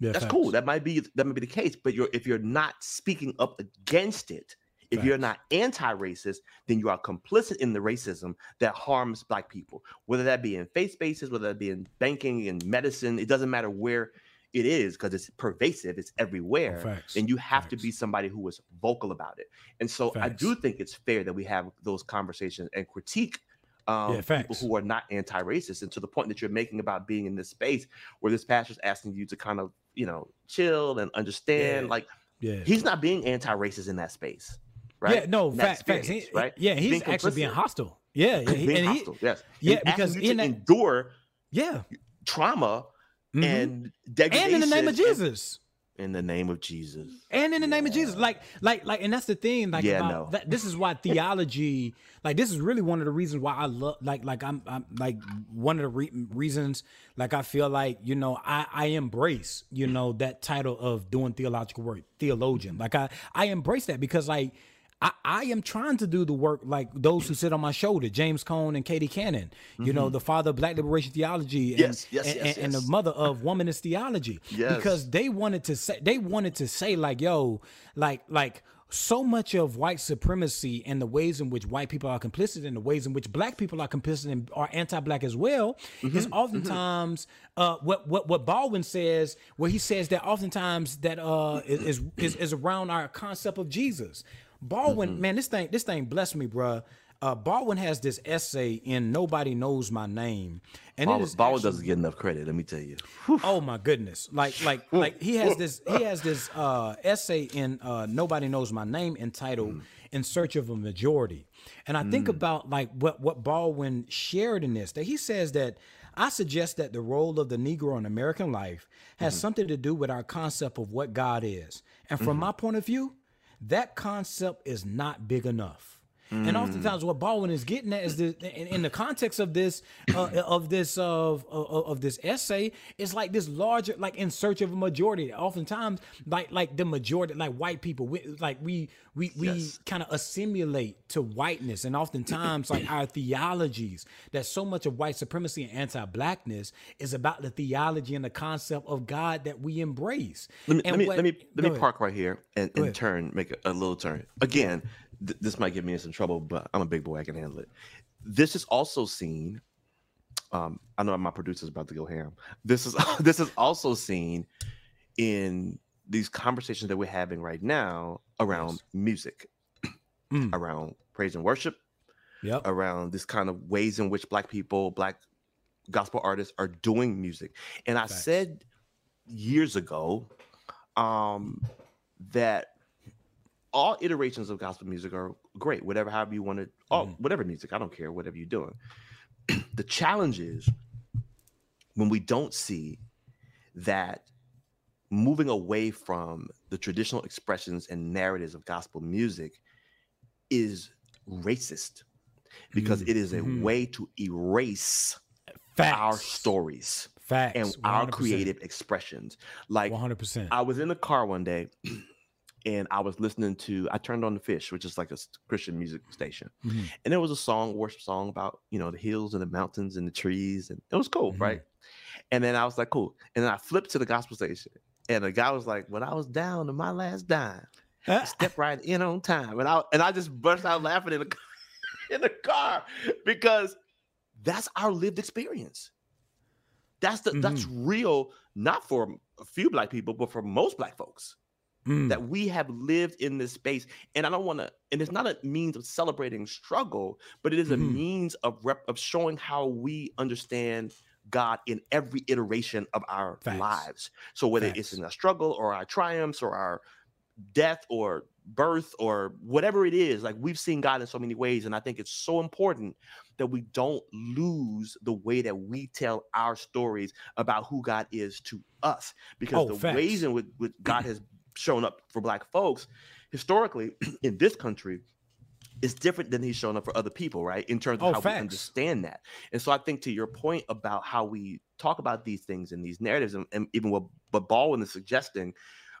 Yeah, that's facts. cool. That might be that might be the case, but you're if you're not speaking up against it, if you're not anti-racist, then you are complicit in the racism that harms black people, whether that be in faith spaces, whether that be in banking and medicine. It doesn't matter where it is because it's pervasive, it's everywhere. Facts. And you have Facts. to be somebody who is vocal about it. And so Facts. I do think it's fair that we have those conversations and critique um, yeah, people who are not anti-racist. And to the point that you're making about being in this space where this pastor's asking you to kind of, you know, chill and understand, yeah. like yeah. he's not being anti-racist in that space right? Yeah, no, fact, facts. He, right? Yeah, he's being actually being hostile. Yeah, yeah, being and hostile. He, yes, yeah, because in that, endure, yeah, trauma mm-hmm. and degradation, and in the name of Jesus. In the name of Jesus, and in the yeah. name of Jesus, like, like, like, and that's the thing. Like, yeah, no. That, this is why <laughs> theology, like, this is really one of the reasons why I love, like, like, I'm, I'm, like, one of the re- reasons, like, I feel like, you know, I, I embrace, you know, that title of doing theological work, theologian. Like, I, I embrace that because, like, I, I am trying to do the work like those who sit on my shoulder, James Cone and Katie Cannon, you mm-hmm. know, the father of Black Liberation Theology and, yes, yes, and, yes, and, and, the mother of Womanist Theology. Yes. Because they wanted to say they wanted to say like, yo, like like so much of white supremacy and the ways in which white people are complicit and the ways in which black people are complicit and are anti-black as well mm-hmm, is oftentimes mm-hmm. uh, what what what Baldwin says, where he says that oftentimes that uh, is, is is around our concept of Jesus. Baldwin, mm-hmm. man, this thing, this thing blessed me, bruh. Uh, Baldwin has this essay in "Nobody Knows My Name," and Baldwin, it is Baldwin actually, doesn't get enough credit. Let me tell you. <laughs> Oh my goodness! Like, like, like he has this. He has this uh, essay in uh, "Nobody Knows My Name" entitled mm. "In Search of a Majority," and I mm. think about like what what Baldwin shared in this. That he says that I suggest that the role of the Negro in American life has mm-hmm. something to do with our concept of what God is, and from mm-hmm. my point of view, that concept is not big enough. Mm. And oftentimes, what Baldwin is getting at is the in, in the context of this uh, of this of, of, of this essay, it's like this larger, like in search of a majority. Oftentimes, like like the majority, like white people, we, like we we we yes. kind of assimilate to whiteness, and oftentimes, like our theologies, that so much of white supremacy and anti-blackness is about the theology and the concept of God that we embrace. Let me and let me what, let me, let me park right here and, and turn, make a, a little turn again th- this might get me in some trouble, but I'm a big boy. I can handle it. This is also seen. Um, I know my producer's about to go ham. This is <laughs> this is also seen in these conversations that we're having right now around yes. music, <clears throat> mm. around praise and worship, yep. around this kind of ways in which black people, black gospel artists are doing music. And I Thanks. said years ago um, that all iterations of gospel music are great. Whatever, however you want to, oh, mm-hmm. whatever music, I don't care. Whatever you're doing. <clears throat> the challenge is when we don't see that moving away from the traditional expressions and narratives of gospel music is racist because mm-hmm. it is a mm-hmm. way to erase Facts. our stories Facts. and 100%. our creative expressions. Like 100%. I was in the car one day <clears throat> and I was listening to I turned on the fish, which is like a Christian music station. Mm-hmm. And there was a song, worship song about, you know, the hills and the mountains and the trees. And it was cool, mm-hmm. right? And then I was like, cool. And then I flipped to the gospel station. And the guy was like, when I was down to my last dime, I <laughs> stepped right in on time. And I and I just burst out laughing in the <laughs> in the car because that's our lived experience. That's the mm-hmm. that's real, not for a few black people, but for most black folks mm. that we have lived in this space. And I don't want to, and it's not a means of celebrating struggle, but it is mm-hmm. a means of rep, of showing how we understand God in every iteration of our Facts. lives. So whether Facts. it's in a struggle or our triumphs or our death or birth or whatever it is, like we've seen God in so many ways. And I think it's so important that we don't lose the way that we tell our stories about who God is to us. Because oh, the facts. ways in which, which <clears throat> God has shown up for black folks historically <clears throat> in this country is different than he's shown up for other people, right? In terms of oh, how facts. we understand that. And so I think to your point about how we talk about these things and these narratives, and, and even what, what Baldwin is suggesting,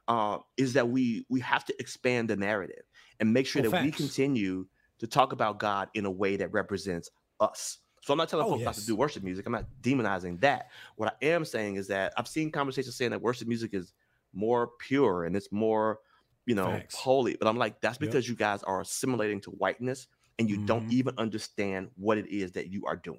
uh, is that we we have to expand the narrative and make sure oh, that facts. we continue to talk about God in a way that represents us. So I'm not telling oh, folks yes. not to do worship music. I'm not demonizing that. What I am saying is that I've seen conversations saying that worship music is more pure and it's more, you know, holy. But I'm like, that's because yep. you guys are assimilating to whiteness and you mm-hmm. don't even understand what it is that you are doing.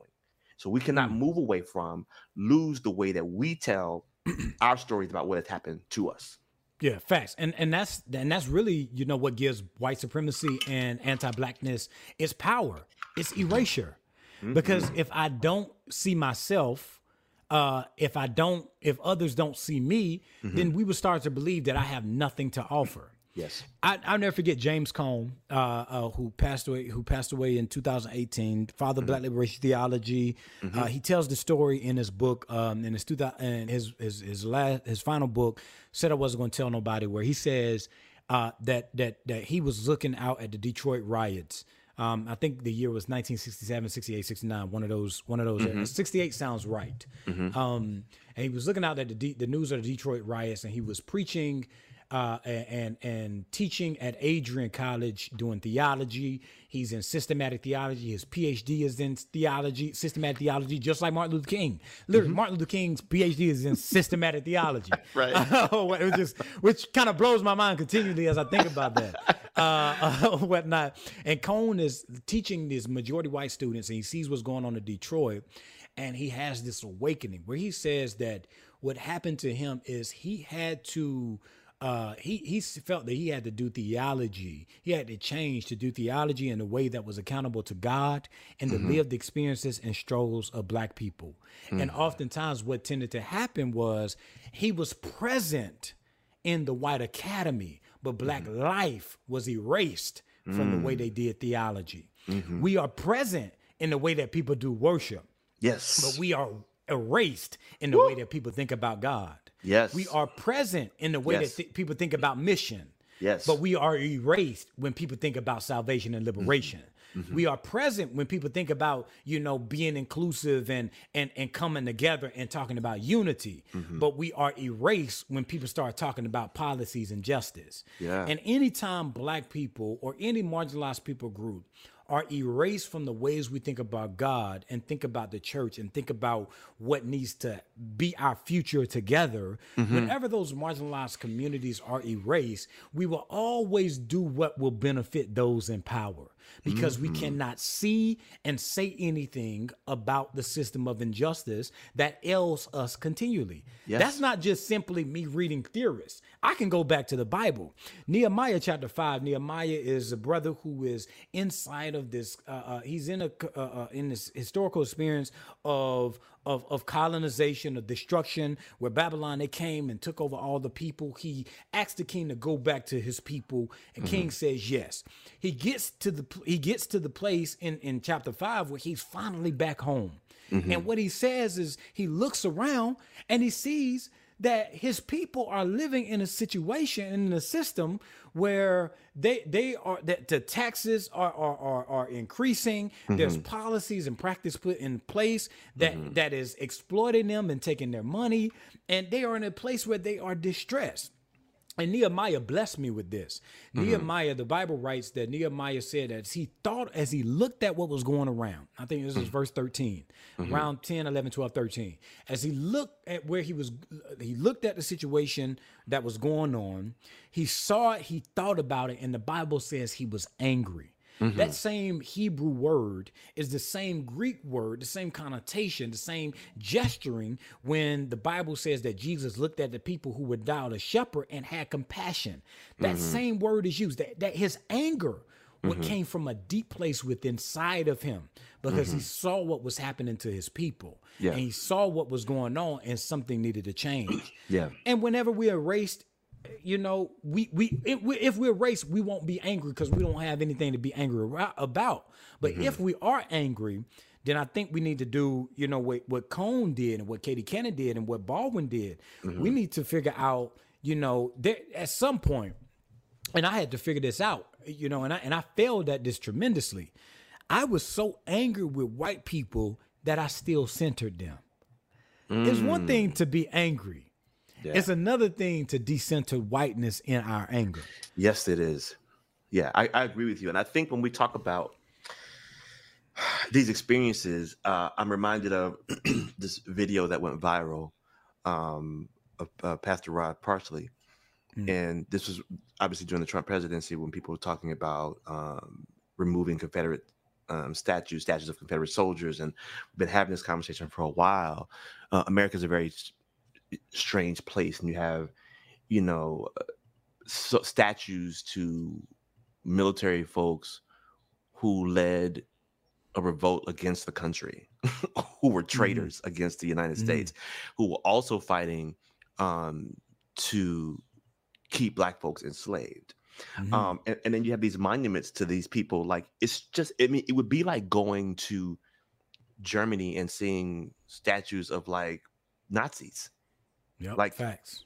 So we cannot mm-hmm. move away from, lose the way that we tell <clears throat> our stories about what has happened to us. Yeah, facts, and and that's and that's really you know what gives white supremacy and anti-blackness its power, its erasure. Mm-hmm. Because if I don't see myself uh, if I don't, if others don't see me, mm-hmm. then we would start to believe that I have nothing to offer. Yes, I, will never forget James Cone, uh, uh, who passed away, who passed away in 2018. Father mm-hmm. Black Liberation Theology. Mm-hmm. Uh, he tells the story in his book, um, in his 2000, and his his his last his final book. Said I wasn't going to tell nobody. Where he says uh, that that that he was looking out at the Detroit riots um, I think the year was 1967, 68, 69. One of those. One of those. Mm-hmm. 68 sounds right. Mm-hmm. Um, and he was looking out at the D, the news of the Detroit riots, and he was preaching uh, and and teaching at Adrian College doing theology. He's in systematic theology. His PhD is in theology, systematic theology, just like Martin Luther King. Literally, mm-hmm. Martin Luther King's PhD is in systematic theology. <laughs> right. <laughs> which, just, which kind of blows my mind continually as I think about that. <laughs> Uh, uh, whatnot. And Cone is teaching these majority white students, and he sees what's going on in Detroit, and he has this awakening where he says that what happened to him is he had to uh, he he felt that he had to do theology. He had to change to do theology in a way that was accountable to God and mm-hmm. to live the experiences and struggles of Black people. Mm-hmm. And oftentimes, what tended to happen was he was present in the white academy, but Black mm-hmm. life was erased from the way mm. they did theology. Mm-hmm. We are present in the way that people do worship. Yes. But we are erased in the Woo. way that people think about God. Yes. We are present in the way yes. that th- people think about mission. Yes. But we are erased when people think about salvation and liberation. Mm-hmm. We are present when people think about, you know, being inclusive and and and coming together and talking about unity. Mm-hmm. But we are erased when people start talking about policies and justice. Yeah. And anytime black people or any marginalized people group are erased from the ways we think about God and think about the church and think about what needs to be our future together. Mm-hmm. Whenever those marginalized communities are erased, we will always do what will benefit those in power because mm-hmm. we cannot see and say anything about the system of injustice that ails us continually. Yes. That's not just simply me reading theorists. I can go back to the Bible. Nehemiah chapter 5, Nehemiah is a brother who is inside of this uh, uh, he's in a uh, uh in this historical experience of of, of colonization, of destruction, where Babylon they came and took over all the people. He asked the king to go back to his people, and mm-hmm. king says yes. He gets to the he gets to the place in in chapter five where he's finally back home. Mm-hmm. And what he says is he looks around and he sees that his people are living in a situation in a system where they they are that the taxes are are are, are increasing. Mm-hmm. There's policies and practice put in place that, mm-hmm. that is exploiting them and taking their money, and they are in a place where they are distressed. And Nehemiah blessed me with this. Mm-hmm. Nehemiah, the Bible writes that Nehemiah said as he thought, as he looked at what was going around, I think this is mm-hmm. verse 13, mm-hmm. around 10, 11, 12, 13. As he looked at where he was, he looked at the situation that was going on. He saw it, he thought about it, and the Bible says he was angry. Mm-hmm. That same Hebrew word is the same Greek word, the same connotation, the same gesturing when the Bible says that Jesus looked at the people who were without a shepherd and had compassion. That mm-hmm. same word is used, that, that his anger what mm-hmm. came from a deep place within inside of him because mm-hmm. he saw what was happening to his people yeah. and he saw what was going on and something needed to change yeah and whenever we erased you know, we we if, we, if we're race, we won't be angry because we don't have anything to be angry about. But mm-hmm. if we are angry, then I think we need to do, you know, what what Cone did and what Katie Cannon did and what Baldwin did. Mm-hmm. We need to figure out, you know, there at some point, and I had to figure this out, you know, and I and I failed at this tremendously. I was so angry with white people that I still centered them. Mm. It's one thing to be angry yeah. It's another thing to decenter whiteness in our anger. Yes, it is. Yeah, I, I agree with you. And I think when we talk about <sighs> these experiences, uh, I'm reminded of <clears throat> this video that went viral um, of uh, Pastor Rod Parsley. Mm. And this was obviously during the Trump presidency when people were talking about um, removing Confederate um, statues, statues of Confederate soldiers, and we've been having this conversation for a while. Uh, America's a very strange place, and you have, you know, so statues to military folks who led a revolt against the country, <laughs> who were mm-hmm. traitors mm-hmm. against the United mm-hmm. States, who were also fighting um, to keep black folks enslaved. Mm-hmm. Um, and, and, then you have these monuments to these people. Like it's just, I mean, it would be like going to Germany and seeing statues of like Nazis. Yep, like facts.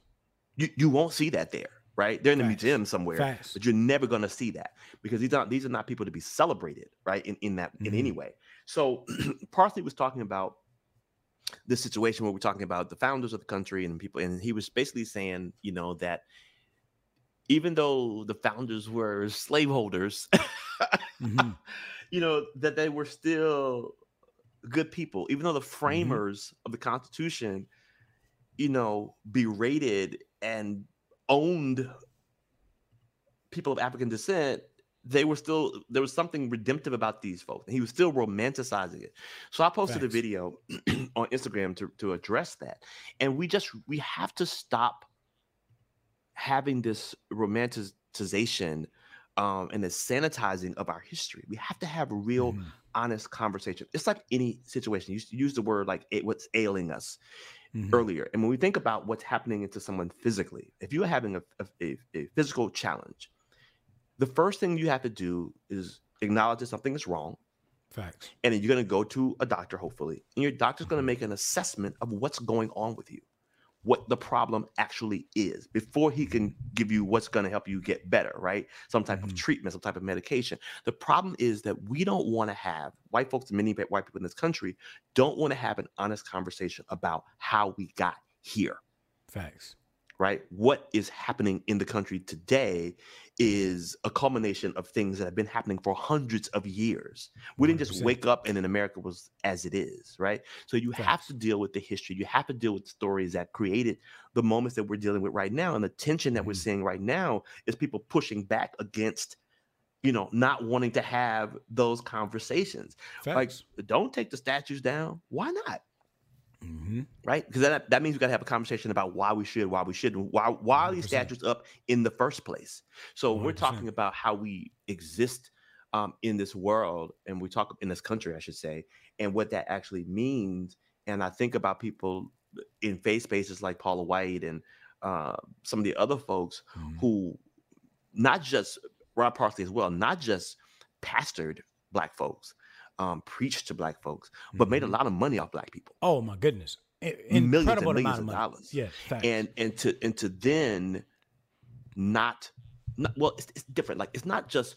You you won't see that there, right? They're in the museum somewhere, facts. but you're never gonna see that because these are these are not people to be celebrated, right? In in that mm-hmm. in any mm-hmm. way. So <clears throat> Parsley was talking about this situation where we're talking about the founders of the country and people, and he was basically saying, you know, that even though the founders were slaveholders, mm-hmm. <laughs> you know, that they were still good people, even though the mm-hmm. framers mm-hmm. of the Constitution you know, berated and owned people of African descent, they were still there was something redemptive about these folks. And he was still romanticizing it. So I posted Thanks. a video <clears throat> on Instagram to, to address that. And we just we have to stop having this romanticization um, and the sanitizing of our history. We have to have a real, mm. honest conversation. It's like any situation. You use the word like it, what's ailing us mm-hmm. earlier. And when we think about what's happening to someone physically, if you're having a, a, a physical challenge, the first thing you have to do is acknowledge that something is wrong. Facts. And then you're going to go to a doctor, hopefully, and your doctor's going to mm-hmm. make an assessment of what's going on with you what the problem actually is before he can give you what's going to help you get better, right? Some type mm-hmm. of treatment, some type of medication. The problem is that we don't want to have white folks, many white people in this country, don't want to have an honest conversation about how we got here. Facts right? What is happening in the country today is a culmination of things that have been happening for hundreds of years. We didn't just 100%. wake up and then America was as it is, right? So you have to deal with the history. You have to deal with stories that created the moments that we're dealing with right now. And the tension that mm-hmm. we're seeing right now is people pushing back against you know, not wanting to have those conversations. Facts. Like, don't take the statues down. Why not? Mm-hmm. Right? Because that, that means we got to have a conversation about why we should, why we shouldn't, why why are these statues up in the first place? So 100%. we're talking about how we exist um, in this world, and we talk in this country, I should say, and what that actually means. And I think about people in faith spaces like Paula White and uh, some of the other folks mm-hmm. who, not just Rod Parsley as well, not just pastored black folks, um, preached to black folks, but mm-hmm. made a mm-hmm. lot of money off black people. Oh my goodness, In- millions and millions of, of dollars. Yeah, and and to and to then not, not well, it's, it's different. Like it's not just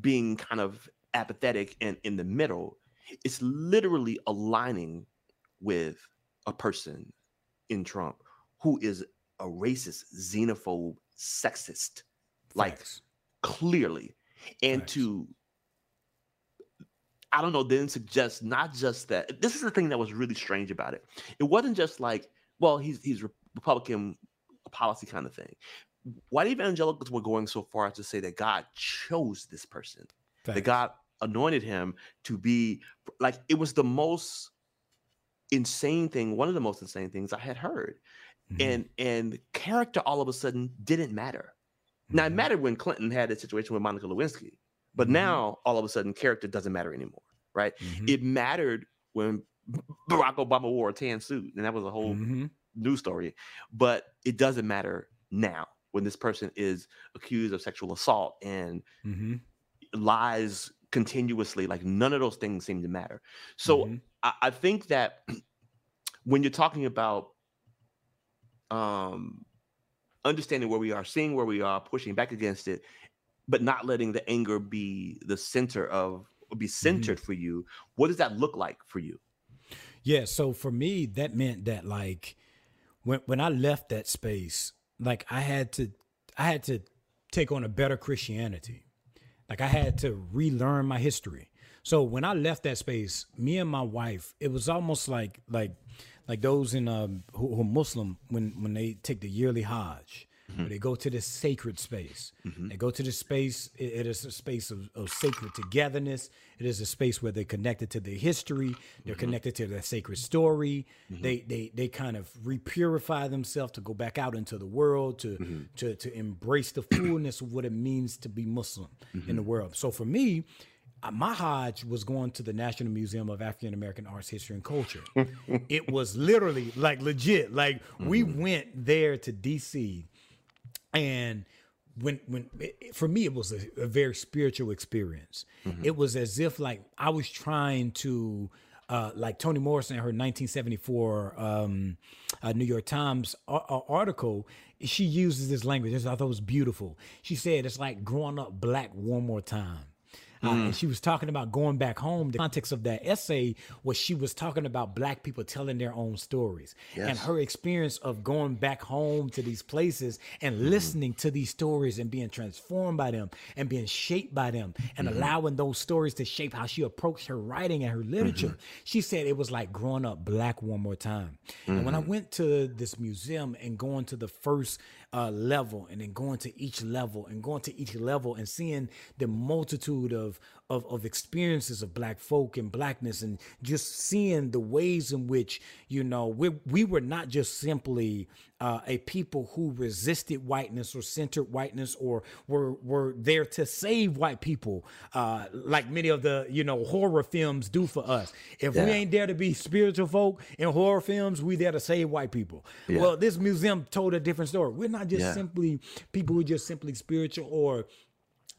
being kind of apathetic and in the middle. It's literally aligning with a person in Trump who is a racist, xenophobe, sexist, Facts. like clearly, and Facts. to I don't know, then suggest not just that. This is the thing that was really strange about it. It wasn't just like, well, he's he's Republican policy kind of thing. White evangelicals were going so far as to say that God chose this person, Thanks. that God anointed him to be like it was the most insane thing, one of the most insane things I had heard. Mm-hmm. And and character all of a sudden didn't matter. Mm-hmm. Now it mm-hmm. mattered when Clinton had a situation with Monica Lewinsky, but mm-hmm. now all of a sudden character doesn't matter anymore right? Mm-hmm. It mattered when Barack Obama wore a tan suit, and that was a whole mm-hmm. news story. But it doesn't matter now when this person is accused of sexual assault and mm-hmm. lies continuously. Like none of those things seem to matter. So mm-hmm. I, I think that <clears throat> when you're talking about um understanding where we are, seeing where we are, pushing back against it, but not letting the anger be the center of be mm-hmm. centered mm-hmm. for you what does that look like for you yeah so for me that meant that like when when i left that space like i had to i had to take on a better christianity like i had to relearn my history so when i left that space me and my wife it was almost like like like those in um who, who are muslim when when they take the yearly hajj Mm-hmm. They go to this sacred space. Mm-hmm. They go to this space. It, it is a space of, of, sacred togetherness. It is a space where they're connected to their history. They're mm-hmm. connected to their sacred story. Mm-hmm. They they they kind of repurify themselves to go back out into the world to mm-hmm. to to embrace the fullness of what it means to be Muslim in the mm-hmm. world. So for me, uh, my Hajj was going to the National Museum of African American Arts, History, and Culture. <laughs> it was literally like legit. Like mm-hmm. we went there to DC and when when it, for me it was a, a very spiritual experience mm-hmm. it was as if like i was trying to uh, like Toni Morrison, in her 1974 um, uh, New York Times a- a- article, she uses this language. I thought it was beautiful. She said it's like growing up black one more time. Uh, mm. and she was talking about going back home. The context of that essay was she was talking about black people telling their own stories yes. and her experience of going back home to these places and mm-hmm. listening to these stories and being transformed by them and being shaped by them and mm-hmm. allowing those stories to shape how she approached her writing and her literature. Mm-hmm. She said it was like growing up black one more time. And when I mm-hmm. went to this museum and going to the first uh, level and then going to each level and going to each level and seeing the multitude of of of, of experiences of black folk and blackness and just seeing the ways in which you know we we were not just simply uh, a people who resisted whiteness or centered whiteness or were were there to save white people uh, like many of the you know horror films do for us if yeah. we ain't there to be spiritual folk in horror films we there to save white people yeah. well this museum told a different story we're not just yeah. simply people who are just simply spiritual or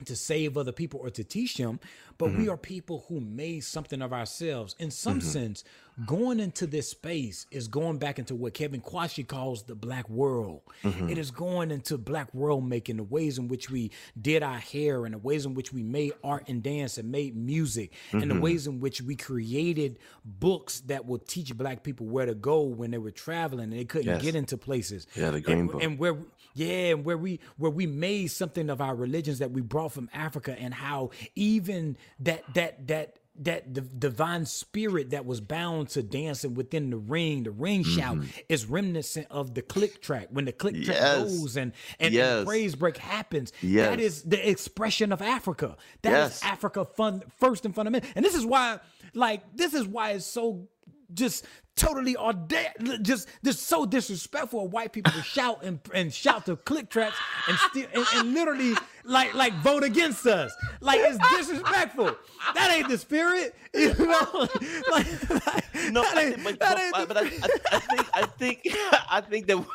to save other people or to teach them, but mm-hmm. we are people who made something of ourselves. In some mm-hmm. sense, going into this space is going back into what Kevin Quashie calls the black world. Mm-hmm. It is going into black world making, the ways in which we did our hair and the ways in which we made art and dance and made music and the mm-hmm. ways in which we created books that will teach black people where to go when they were traveling and they couldn't yes. get into places. Yeah, the green and, book. And where yeah, and where we where we made something of our religions that we brought from Africa and how even that that that that the divine spirit that was bound to dancing within the ring, the ring mm-hmm. shout is reminiscent of the click track. When the click track goes and and, yes. and, praise break happens, yes. that is the expression of Africa. That yes. is Africa fun first and fundamental. And this is why, like, this is why it's so just totally audacious, just just so disrespectful of white people to <laughs> shout and, and shout to click tracks and still and, and, literally like like vote against us. Like it's disrespectful. That ain't the spirit, <laughs> you know. <laughs> like, like no, that ain't, but, that ain't but, but I, I, I think I think I think that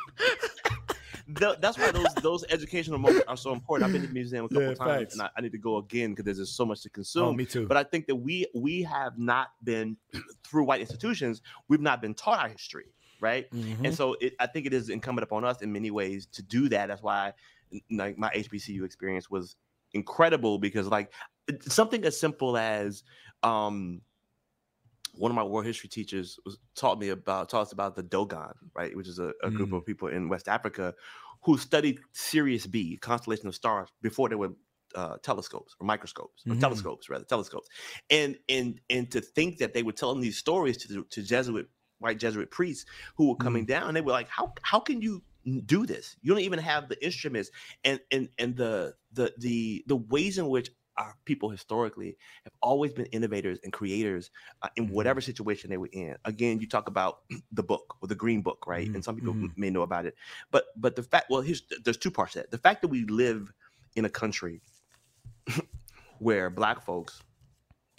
that's why those those educational moments are so important. I've been to the museum a couple yeah, times, facts. and I, I, need to go again because there's just so much to consume. Oh, me too. But I think that we we have not been through white institutions. We've not been taught our history, right? Mm-hmm. And so it, I think it is incumbent upon us in many ways to do that. That's why, like my HBCU experience was incredible because like something as simple as um one of my world history teachers was, taught me about taught us about the Dogon, right, which is a, a mm. group of people in West Africa who studied Sirius B, constellation of stars, before they were uh, telescopes or microscopes or mm-hmm. telescopes rather telescopes, and and and to think that they were telling these stories to to Jesuit white Jesuit priests who were coming mm down, they were like, how how can you do this? You don't even have the instruments and and and the the the the ways in which our people historically have always been innovators and creators uh, in mm-hmm. whatever situation they were in. Again, you talk about <clears throat> the book or the green book, right? Mm-hmm. And some people mm-hmm. may know about it, but but the fact, well, here's there's two parts to that. The fact that we live in a country <laughs> where black folks,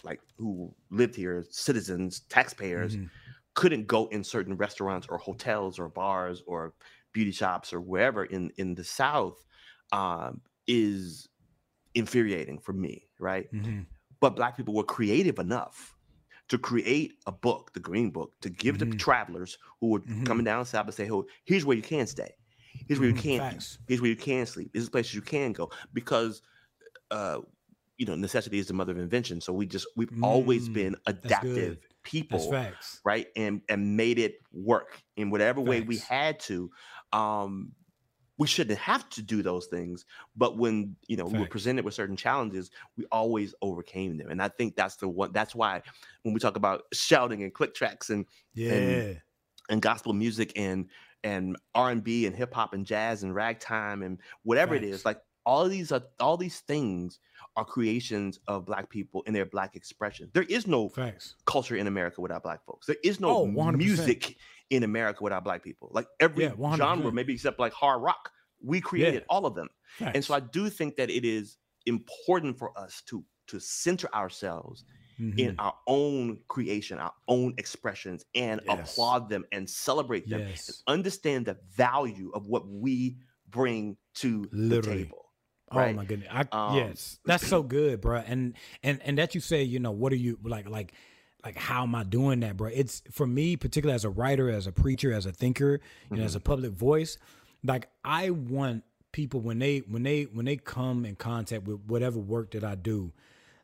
like who lived here, citizens, taxpayers, mm-hmm. couldn't go in certain restaurants or hotels or bars or beauty shops or wherever in in the South um, is infuriating for me, right? Mm-hmm. But black people were creative enough to create a book, the Green Book, to give mm-hmm. to travelers who were mm-hmm. coming down south and say, "Oh, here's where you can stay. Here's where you mm-hmm. can. Eat. Here's where you can sleep. Here's places you can go." Because, uh, you know, necessity is the mother of invention. So we just we've mm, always been adaptive people, right? And and made it work in whatever facts. way we had to. Um, we shouldn't have to do those things but when you know Fact. we were presented with certain challenges we always overcame them and i think that's the one that's why when we talk about shouting and click tracks and yeah and, and gospel music and and r&b and hip-hop and jazz and ragtime and whatever it is like all of these are all these things are creations of black people in their black expression. There is no culture in America without black folks. There is no oh, music in America without black people. Like every yeah, genre, maybe except like hard rock, we created yeah. all of them. Facts. And so I do think that it is important for us to to center ourselves mm-hmm. in our own creation, our own expressions, and yes. applaud them and celebrate them yes. and understand the value of what we bring to Literally. the table. Right? Oh my goodness! I, um, yes, that's so good, bro. And and and that you say, you know, what are you like, like, like, how am I doing that, bro? It's for me, particularly as a writer, as a preacher, as a thinker, you mm-hmm. know, as a mm-hmm. public voice. Like, I want people when they when they when they come in contact with whatever work that I do,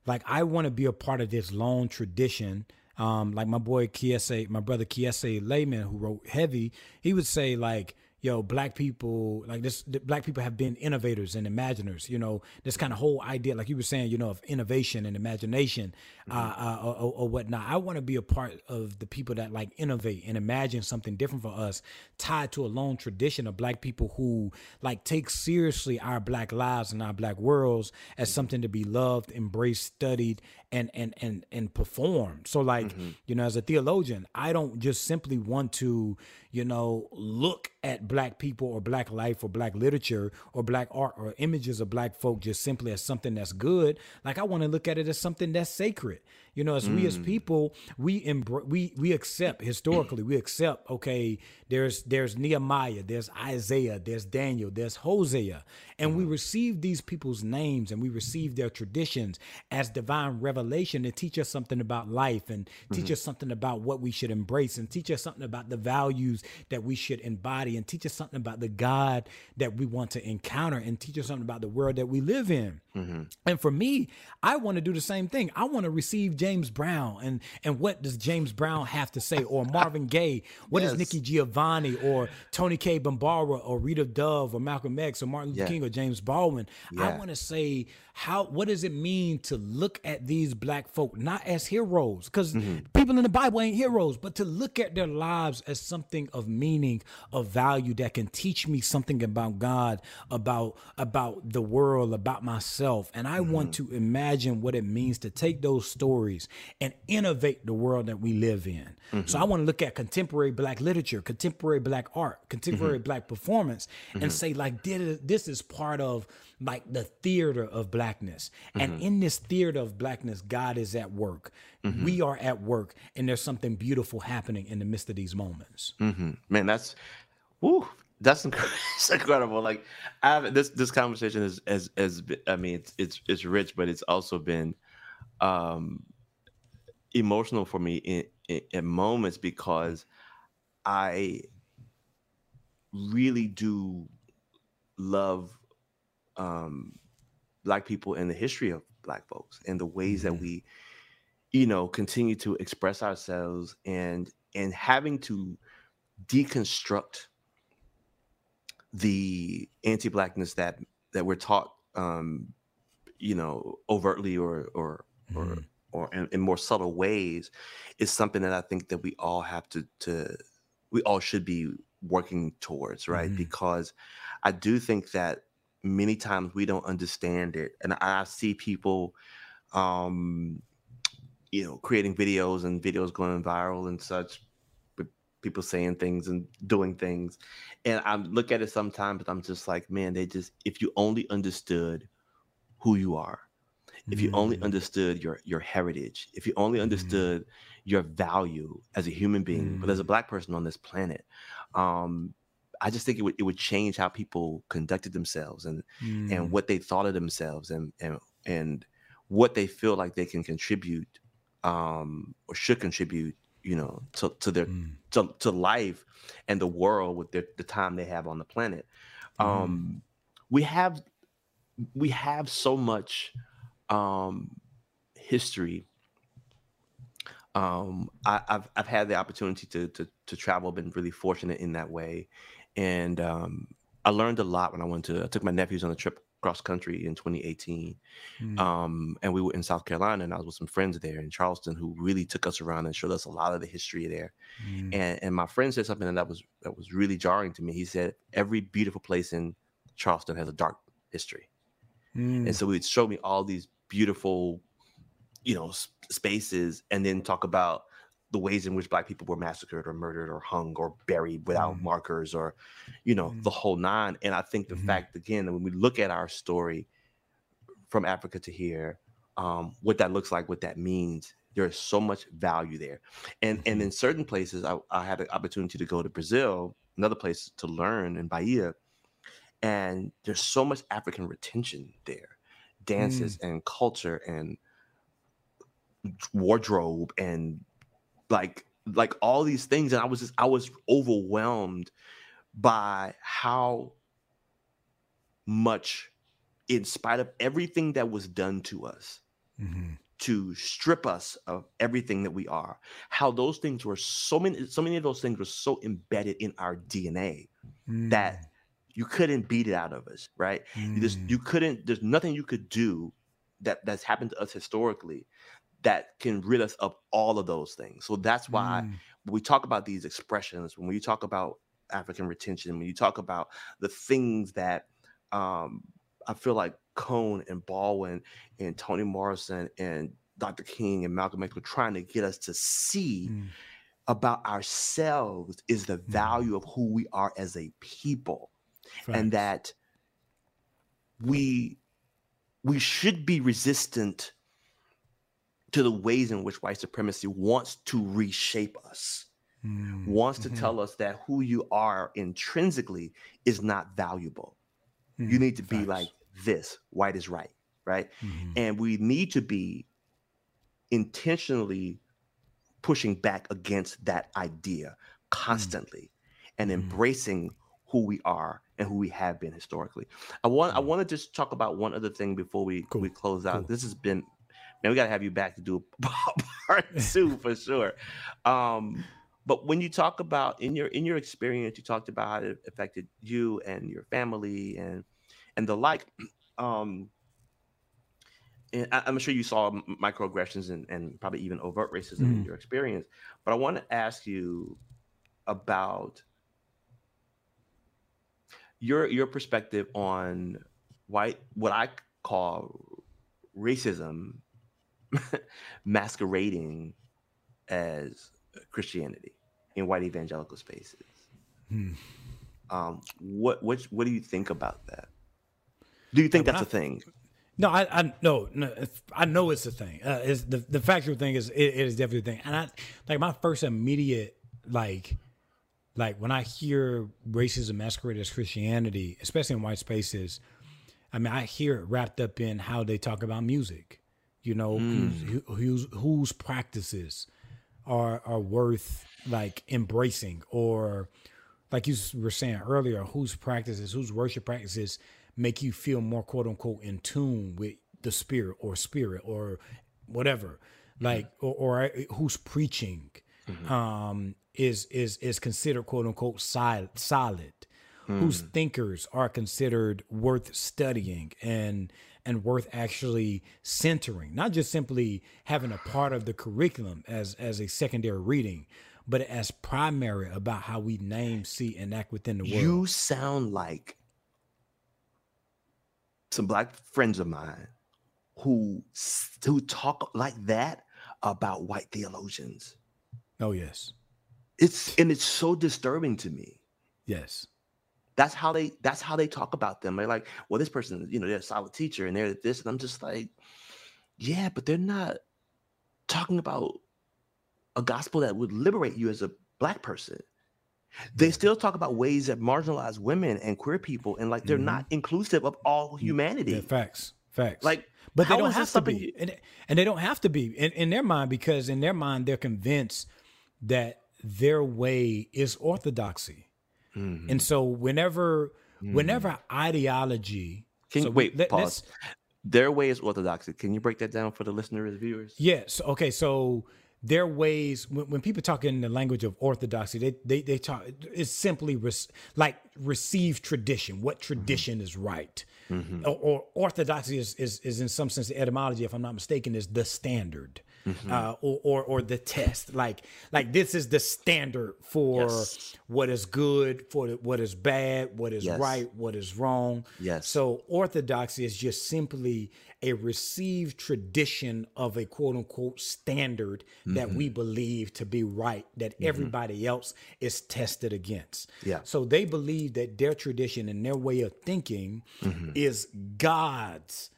like I want to be a part of this long tradition. Um, like my boy Kiese, my brother Kiese Laymon, who wrote Heavy, he would say like yo, black people, like this, black people have been innovators and imaginers, you know, this kind of whole idea, like you were saying, you know, of innovation and imagination mm-hmm. uh, uh, or, or, whatnot. I want to be a part of the people that like innovate and imagine something different for us, tied to a long tradition of black people who like take seriously our black lives and our black worlds as something to be loved, embraced, studied, and and and and performed. So like, mm-hmm. you know, as a theologian, I don't just simply want to, you know, look at black people or black life or black literature or black art or images of black folk just simply as something that's good. Like I want to look at it as something that's sacred. You know, as mm. we as mm. people, we embr- we we accept historically, we accept. Okay, there's there's Nehemiah, there's Isaiah, there's Daniel, there's Hosea, and mm. we receive these people's names and we receive their traditions as divine revelation to teach us something about life and teach mm-hmm. us something about what we should embrace and teach us something about the values that we should embody and teach us something about the God that we want to encounter and teach us something about the world that we live in. Mm-hmm. And for me, I want to do the same thing. I want to receive James Brown and and what does James Brown have to say, or Marvin <laughs> Gaye? What yes. is Nikki Giovanni or Toni Cade Bambara or Rita Dove or Malcolm X or Martin Luther yeah. King or James Baldwin? Yeah. I want to say how what does it mean to look at these black folk not as heroes because mm-hmm. people in the bible ain't heroes but to look at their lives as something of meaning of value that can teach me something about god about about the world about myself and i mm-hmm. want to imagine what it means to take those stories and innovate the world that we live in mm-hmm. so i want to look at contemporary black literature contemporary black art contemporary mm-hmm. black performance and mm-hmm. say like this is part of like the theater of blackness. Mm-hmm. And in this theater of blackness, God is at work. Mm-hmm. We are at work, and there's something beautiful happening in the midst of these moments. Mm-hmm. Man, that's whoo, <laughs> that's incredible. Like, I have this this conversation is as as I mean, it's it's it's rich, but it's also been um emotional for me in, in, in moments because I really do love um, black people and the history of black folks and the ways mm-hmm. that we you know continue to express ourselves and and having to deconstruct the anti-blackness that that we're taught um you know overtly or or mm-hmm. or or in, in, more subtle ways is something that I think that we all have to to we all should be working towards right mm-hmm. because I do think that many times we don't understand it and i see people um you know creating videos and videos going viral and such people saying things and doing things and i look at it sometimes i'm just like man they just if you only understood who you are if you only mm. understood your your heritage if you only mm. understood mm. your value as a human being mm. but as a mm. black person on this planet um I just think it would it would change how people conducted themselves and mm. and what they thought of themselves and and and what they feel like they can contribute um, or should contribute, you know, to, to their mm. to, to life and the world with their, the time they have on the planet. Mm. Um, we have we have so much um, history. Um, I, have I've had the opportunity to, to to travel, been really fortunate in that way, and um, I learned a lot when I went to. I took my nephews on a trip cross country in 2018, mm. um, and we were in South Carolina, and I was with some friends there in Charleston who really took us around and showed us a lot of the history there. Mm. And and my friend said something that was that was really jarring to me. He said every beautiful place in Charleston has a dark history, mm. and so he would show me all these beautiful, you know, spaces, and then talk about the ways in which black people were massacred or murdered or hung or buried without mm. markers or you know mm. the whole nine and i think the mm-hmm. fact again that when we look at our story from africa to here um, what that looks like what that means there's so much value there and mm-hmm. and in certain places I, I had an opportunity to go to brazil another place to learn in bahia and there's so much african retention there dances mm. and culture and wardrobe and like like all these things and i was just i was overwhelmed by how much in spite of everything that was done to us mm-hmm. to strip us of everything that we are how those things were so many so many of those things were so embedded in our dna mm. that you couldn't beat it out of us, right? Mm. You just you couldn't. There's nothing you could do that that's happened to us historically that can rid us of all of those things. So that's why mm. we talk about these expressions, when we talk about African retention, when you talk about the things that um, I feel like Cone and Baldwin and Toni Morrison and Dr. King and Malcolm X were trying to get us to see mm. about ourselves is the mm. value of who we are as a people. Right. And that we we should be resistant to the ways in which white supremacy wants to reshape us, mm. wants to mm-hmm. tell us that who you are intrinsically is not valuable. Mm. You need to Facts. be like this white is right, right? Mm-hmm. And we need to be intentionally pushing back against that idea constantly mm. and mm-hmm. embracing who we are and who we have been historically. I want I mm. want to just talk about one other thing before we cool. we close out. Cool. This has been man, we gotta have you back to do <laughs> part two for sure. Um, but when you talk about in your in your experience, you talked about how it affected you and your family and and the like. <clears throat> Um, and I, am sure you saw microaggressions and, and probably even overt racism mm. in your experience. But I want to ask you about your your perspective on white what I call racism <laughs> masquerading as Christianity in white evangelical spaces. Hmm. Um, what what what do you think about that? Do you think that's a thing? No, I, I no, no, I know it's a thing. Uh, it's the the factual thing is it, it is definitely a thing. And I like my first immediate like like when I hear racism masquerade as Christianity, especially in white spaces, I mean I hear it wrapped up in how they talk about music. You know, mm. whose, whose whose practices are are worth like embracing or like you were saying earlier, whose practices, whose worship practices make you feel more quote unquote in tune with the spirit or spirit or whatever. Like mm-hmm. or, or, uh, who's preaching mm-hmm. um is is is considered quote unquote solid solid. Mm. Whose thinkers are considered worth studying and and worth actually centering, not just simply having a part of the curriculum as as a secondary reading, but as primary about how we name, see, and act within the world. You sound like some black friends of mine who who talk like that about white theologians. Oh yes. It's and it's so disturbing to me. Yes. That's how they that's how they talk about them. They're like, well, this person, you know, they're a solid teacher and they're this. And I'm just like, yeah, but they're not talking about a gospel that would liberate you as a black person. They still talk about ways that marginalize women and queer people, and like they're mm-hmm. not inclusive of all humanity. Yeah, facts, facts. Like, but they don't have to be, and, and, they don't have to be in, in their mind because in their mind they're convinced that their way is orthodoxy. Mm-hmm. And so whenever mm-hmm. whenever ideology Can so wait, let, pause. Their way is orthodoxy. Can you break that down for the listeners, viewers? Yes. Okay. So their ways when, when, people talk in the language of orthodoxy they they, they talk it's simply like receive tradition what tradition mm-hmm. is right mm-hmm. or, or, orthodoxy is, is is in some sense the etymology if i'm not mistaken is the standard mm-hmm. uh, or, or, or the test. Like like this is the standard for yes. what is good, for what is bad, what is yes. right, what is wrong. Yes. So orthodoxy is just simply a received tradition of a quote unquote standard mm-hmm. that we believe to be right, that mm-hmm. everybody else is tested against. Yeah. So they believe that their tradition and their way of thinking mm-hmm. is God's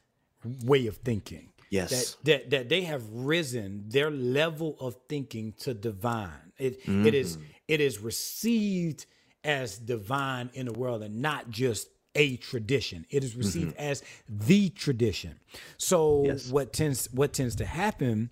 way of thinking. Yes. That, that that they have risen their level of thinking to divine. It mm-hmm. it is mm-hmm. it is received as divine in the world and not just a tradition. It is received mm-hmm. as the tradition. So yes. what tends what tends to happen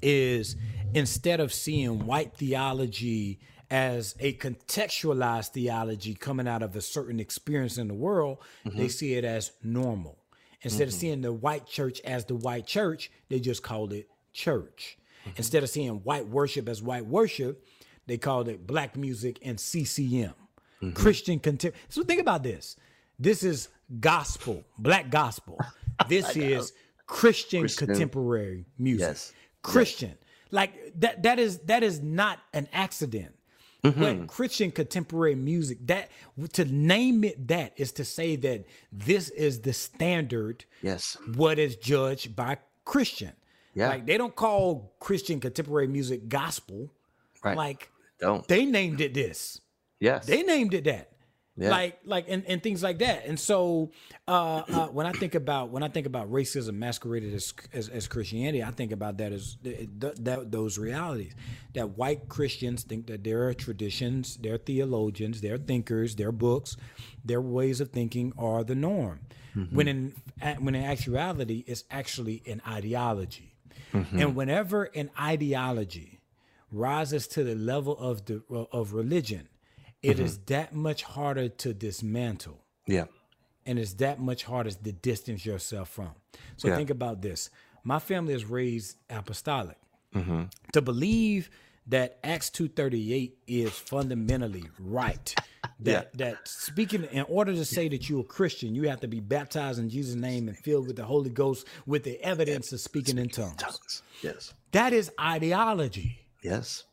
is instead of seeing white theology as a contextualized theology coming out of a certain experience in the world, mm-hmm. they see it as normal. Instead mm-hmm. of seeing the white church as the white church, they just called it church. Mm-hmm. Instead of seeing white worship as white worship, they called it black music and CCM. mm-hmm. Christian contemporary. So think about this. This is gospel, black gospel. <laughs> This is Christian, Christian, contemporary music. Yes. Christian. Yes. Like that that is that is not an accident. Mm-hmm. But Christian contemporary music, that to name it that is to say that this is the standard. Yes. What is judged by Christian. Yeah. Like they don't call Christian contemporary music gospel. Right. Like don't they named it this. Yes. They named it that. Yeah. Like like and, and things like that. And so uh, uh, when I think about when I think about racism masqueraded as as, as Christianity, I think about that as th- th- those realities. That white Christians think that there are traditions, their theologians, their thinkers, their books, their ways of thinking are the norm. Mm-hmm. When in when in actuality, it's actually an ideology. Mm-hmm. And whenever an ideology rises to the level of the of religion, it mm-hmm. is that much harder to dismantle. Yeah. And it's that much harder to distance yourself from. So yeah. think about this. My family is raised apostolic. Mm-hmm. To believe that Acts 238 is fundamentally right. <laughs> That yeah. that speaking in order to say that you're a Christian, you have to be baptized in Jesus' name and filled with the Holy Ghost with the evidence of speaking, speaking in tongues. tongues. Yes. That is ideology. Yes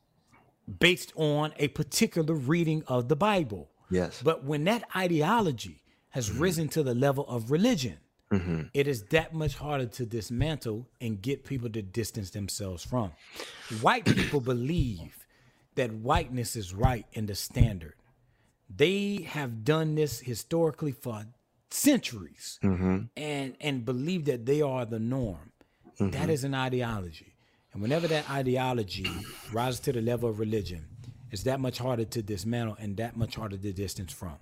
based on a particular reading of the Bible. Yes. But when that ideology has mm-hmm. risen to the level of religion, mm-hmm. it is that much harder to dismantle and get people to distance themselves from. White people believe that whiteness is right in the standard. They have done this historically for centuries mm-hmm. and and believe that they are the norm. That mm-hmm. is an ideology. And whenever that ideology rises to the level of religion, it's that much harder to dismantle and that much harder to distance from.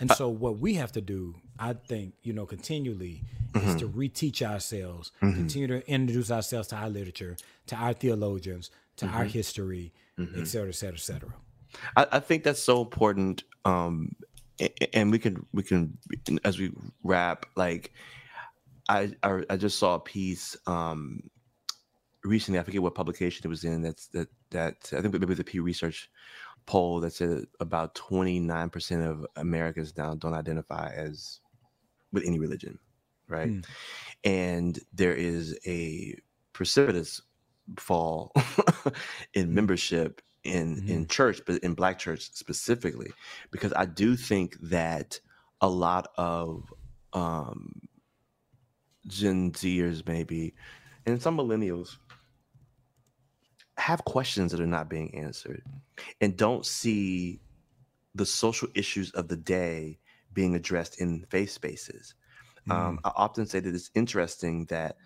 And so, what we have to do, I think, you know, continually mm-hmm. is to reteach ourselves, mm-hmm. continue to introduce ourselves to our literature, to our theologians, to mm-hmm. our history, mm-hmm. et cetera, et cetera, et cetera. I, I think that's so important. Um, and we can, we can, as we wrap, like, I, I, I just saw a piece um, recently, I forget what publication it was in. That's that that I think maybe the Pew Research poll that said about 29% of Americans now don't identify as with any religion, right? Mm. And there is a precipitous fall <laughs> in membership in mm-hmm. in church, but in Black church specifically, because I do think that a lot of um, Gen Zers maybe and some millennials have questions that are not being answered and don't see the social issues of the day being addressed in faith spaces. Um, mm. Um, I often say that it's interesting that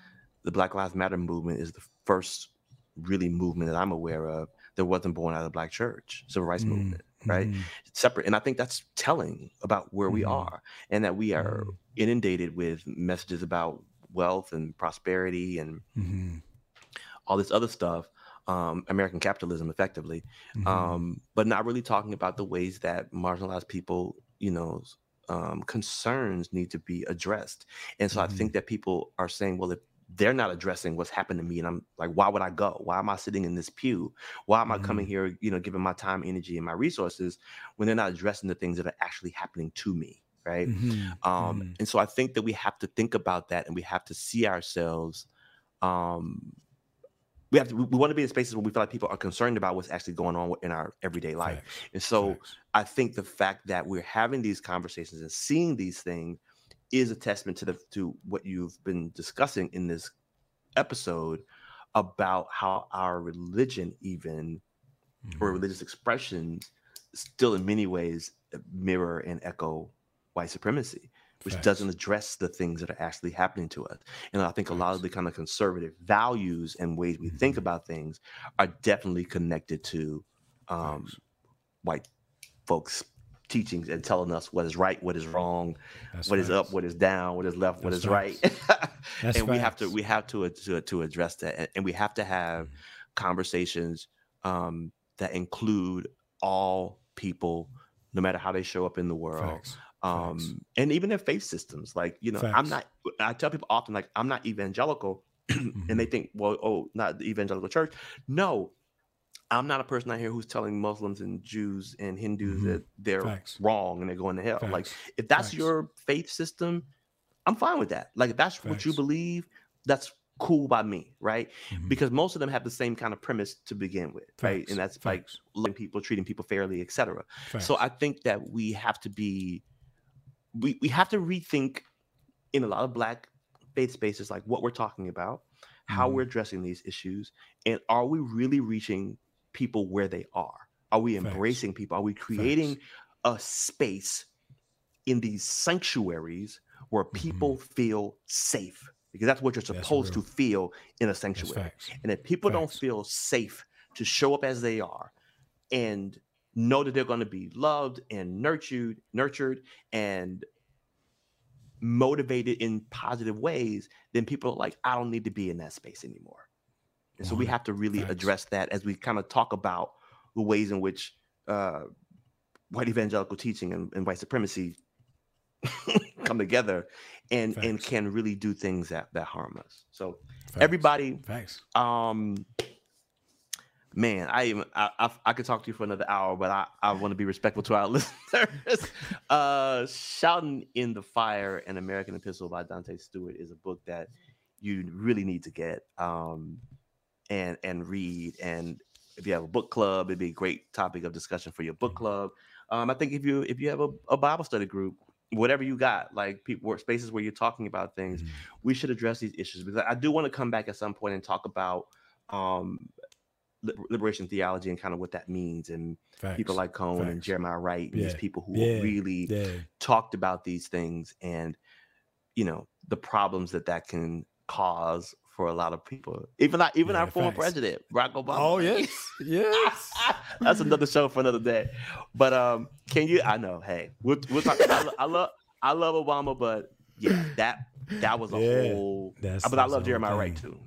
the Black Lives Matter movement is the first really movement that I'm aware of that wasn't born out of the Black church, civil rights mm. movement, right? Mm. separate. And I think that's telling about where we mm-hmm. are and that we are mm. inundated with messages about wealth and prosperity and mm-hmm. all this other stuff um, American capitalism effectively, mm-hmm. um, but not really talking about the ways that marginalized people, you know, um, concerns need to be addressed. And so mm-hmm. I think that people are saying, well, if they're not addressing what's happened to me, and I'm like, why would I go? Why am I sitting in this pew? Why am mm-hmm. I coming mm-hmm. here, you know, giving my time, energy, and my resources when they're not addressing the things that are actually happening to me? Right. Mm-hmm. Um, mm-hmm. and so I think that we have to think about that and we have to see ourselves um, we have to, we want to be in spaces where we feel like people are concerned about what's actually going on in our everyday life. Facts. And so Facts. I think the fact that we're having these conversations and seeing these things is a testament to the to what you've been discussing in this episode about how our religion even mm-hmm. or religious expressions still in many ways mirror and echo white supremacy which Facts. doesn't address the things that are actually happening to us. And I think Facts. a lot of the kind of conservative values and ways we mm-hmm. think about things are definitely connected to um, white folks teachings and telling us what is right, what is wrong, That's what facts. is up, what is down, what is left, what That's is right. <laughs> and facts. we have to we have to to, to address that, and, and we have to have mm-hmm. conversations um, that include all people, no matter how they show up in the world. Um Facts. and even their faith systems like you know Facts. i'm not i tell people often like i'm not evangelical mm-hmm. <clears throat> and they mm-hmm. think well oh not the evangelical church no I'm not a person out here who's telling Muslims and Jews and Hindus mm-hmm. that they're Facts. wrong and they're going to hell. Like, if that's your faith system, I'm fine with that. Like, if that's what you believe, that's cool by me, right? Mm-hmm. Because most of them have the same kind of premise to begin with, right? And that's like loving people, treating people fairly, etc. So I think that we have to be, we we have to rethink in a lot of Black faith spaces, like what we're talking about, how mm-hmm. we're addressing these issues, and are we really reaching people where they are? Are we embracing Facts. people? Are we creating Facts. a space in these sanctuaries where people mm-hmm. feel safe? Because that's what you're supposed to feel in a sanctuary. And if people don't feel safe to show up as they are and know that they're going to be loved and nurtured, nurtured and motivated in positive ways, then people are like, I don't need to be in that space anymore. And so we have to really Thanks. address that as we kind of talk about the ways in which uh, white evangelical teaching and, and white supremacy <laughs> come together and Thanks. and can really do things that that harm us. So Thanks. everybody, thanks. Um, man, I even I, I, I could talk to you for another hour, but I I want to be respectful to our <laughs> listeners. uh, shouting in the fire: An American Epistle by Dante Stewart is a book that you really need to get. Um, and and read. And if you have a book club, it'd be a great topic of discussion for your book club. Um, I think if you if you have a, a Bible study group, whatever you got, like people work spaces where you're talking about things, mm-hmm. we should address these issues because I do want to come back at some point and talk about um, liberation theology and kind of what that means and Facts. people like Cone Facts. and Jeremiah Wright and yeah. these people who yeah. really yeah. talked about these things and you know the problems that that can cause for a lot of people. Even not even yeah, our former president, Barack Obama. Oh <laughs> yes, yes. <laughs> That's another show for another day. But um, can you? I know. Hey, we'll we'll talk. I, I love I love Obama, but yeah, that that was a yeah, whole. That's, but I love Jeremiah. Wright too.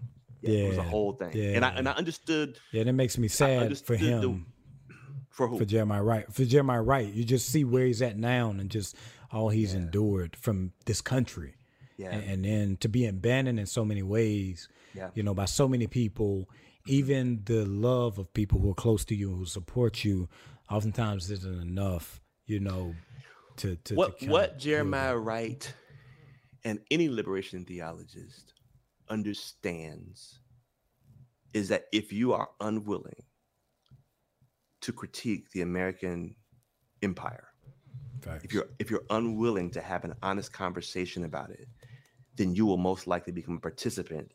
Yeah, yeah, it was a whole thing. Yeah. And I and I understood. Yeah, that makes me sad for him. The, for who? For Jeremiah Wright. For Jeremiah Wright. You just see where he's at now and just all he's yeah. endured from this country. Yeah. And, and, then to be abandoned in so many ways, yeah. you know, by so many people, even the love of people who are close to you, who support you, oftentimes isn't enough, you know, to, to what to what Jeremiah Wright and any liberation theologist understands is that if you are unwilling to critique the American empire, Facts. if you're if you're unwilling to have an honest conversation about it, then you will most likely become a participant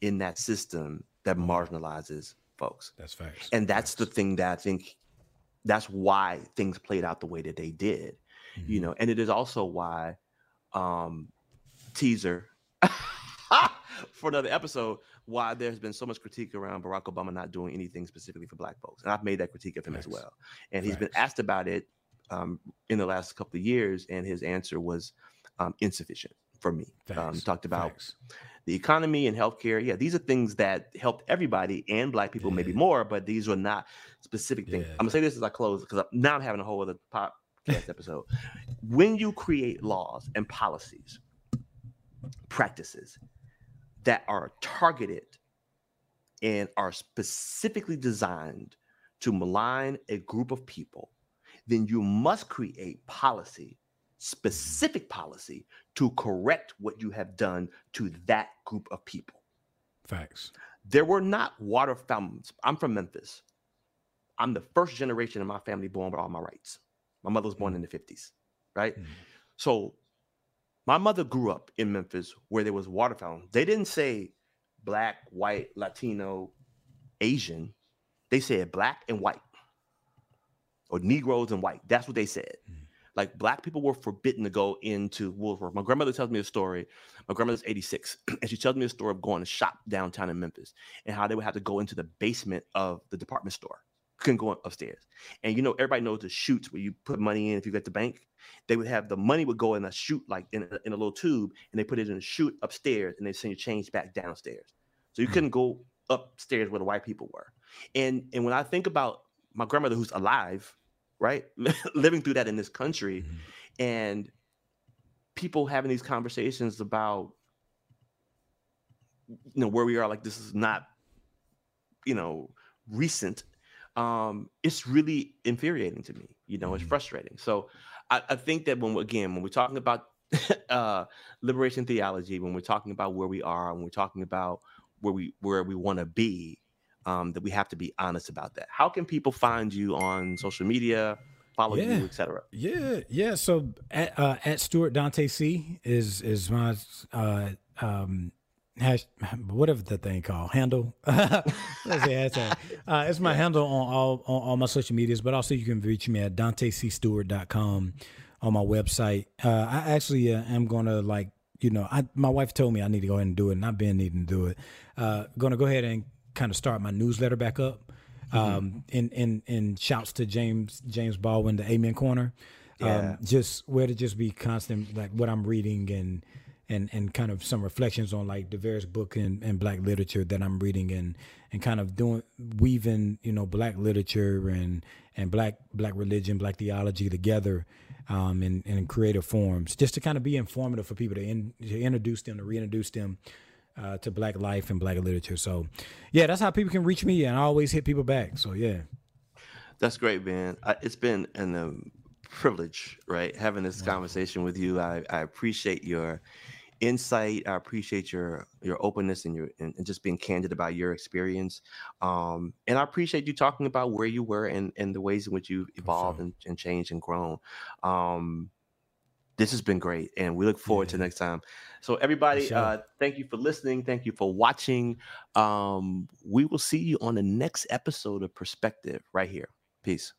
in that system that marginalizes folks. That's facts. And that's facts. the thing that I think that's why things played out the way that they did. Mm-hmm. You know, and it is also why um teaser for another episode why there's been so much critique around Barack Obama not doing anything specifically for black folks. And I've made that critique of him Facts. as well. And Facts. he's been asked about it um, in the last couple of years, and his answer was um, insufficient for me. Um, talked about Thanks. the economy and healthcare. Yeah, these are things that helped everybody and black people yeah. maybe more, but these were not specific things. Yeah. I'm gonna say this as I close because now I'm having a whole other podcast episode. When you create laws and policies, practices that are targeted and are specifically designed to malign a group of people, then you must create policy specific policy to correct what you have done to that group of people. Facts. There were not water fountains. I'm from Memphis. I'm the first generation in my family born with all my rights. My mother was born in the 50s, right? Mm. So my mother grew up in Memphis where there was water fountains. They didn't say black, white, Latino, Asian. They said black and white or Negroes and white. That's what they said. Mm like black people were forbidden to go into Woolworth. My grandmother tells me a story. My grandmother's 86, <clears throat> and she tells me a story of going to shop downtown in Memphis and how they would have to go into the basement of the department store. Couldn't go upstairs. And you know, everybody knows the chutes where you put money in if you get the bank. They would have the money would go in a chute, like in a, in a little tube, and they put it in a chute upstairs, and they send your change back downstairs. So you hmm. couldn't go upstairs where the white people were. And and when I think about my grandmother who's alive, right? <laughs> Living through that in this country mm-hmm. and people having these conversations about you know where we are like this is not you know recent um, it's really infuriating to me. You know, mm-hmm. it's frustrating. So I, I, think that when again, when we're talking about <laughs> uh, liberation theology, when we're talking about where we are, when we're talking about where we where we want to be, um, that we have to be honest about that. How can people find you on social media? Follow yeah. you, etc. Yeah, yeah. So at uh, at Stewart Dante C is is my uh, um, hash, whatever the thing called handle. <laughs> Let's say hashtag. Uh, it's my handle on all on all my social medias, but also you can reach me at dantecstewart.com on my website. Uh, I actually uh, am gonna like you know, I my wife told me I need to go ahead and do it, and I've been needing to do it. Uh, gonna go ahead and kind of start my newsletter back up. Mm-hmm. Um, in in in shouts to James James Baldwin, the Amen Corner. Yeah. Um, just where to just be constant, like what I'm reading and and and kind of some reflections on like the various book and, and black literature that I'm reading and and kind of doing weaving you know black literature and and black black religion black theology together um, in, in creative forms just to kind of be informative for people to, in, to introduce them to reintroduce them uh, to black life and black literature. So yeah that's how people can reach me and I always hit people back. So yeah. That's great man. I, it's been an um, privilege right having this conversation with you. I, I appreciate your insight. I appreciate your your openness and your and, and, just being candid about your experience. Um, and I appreciate you talking about where you were and and the ways in which you've evolved sure. and, and, changed and grown. Um, this has been great, and we look forward yeah. to next time. So, everybody, sure. uh, thank you for listening. Thank you for watching. Um, we will see you on the next episode of Perspective right here. Peace.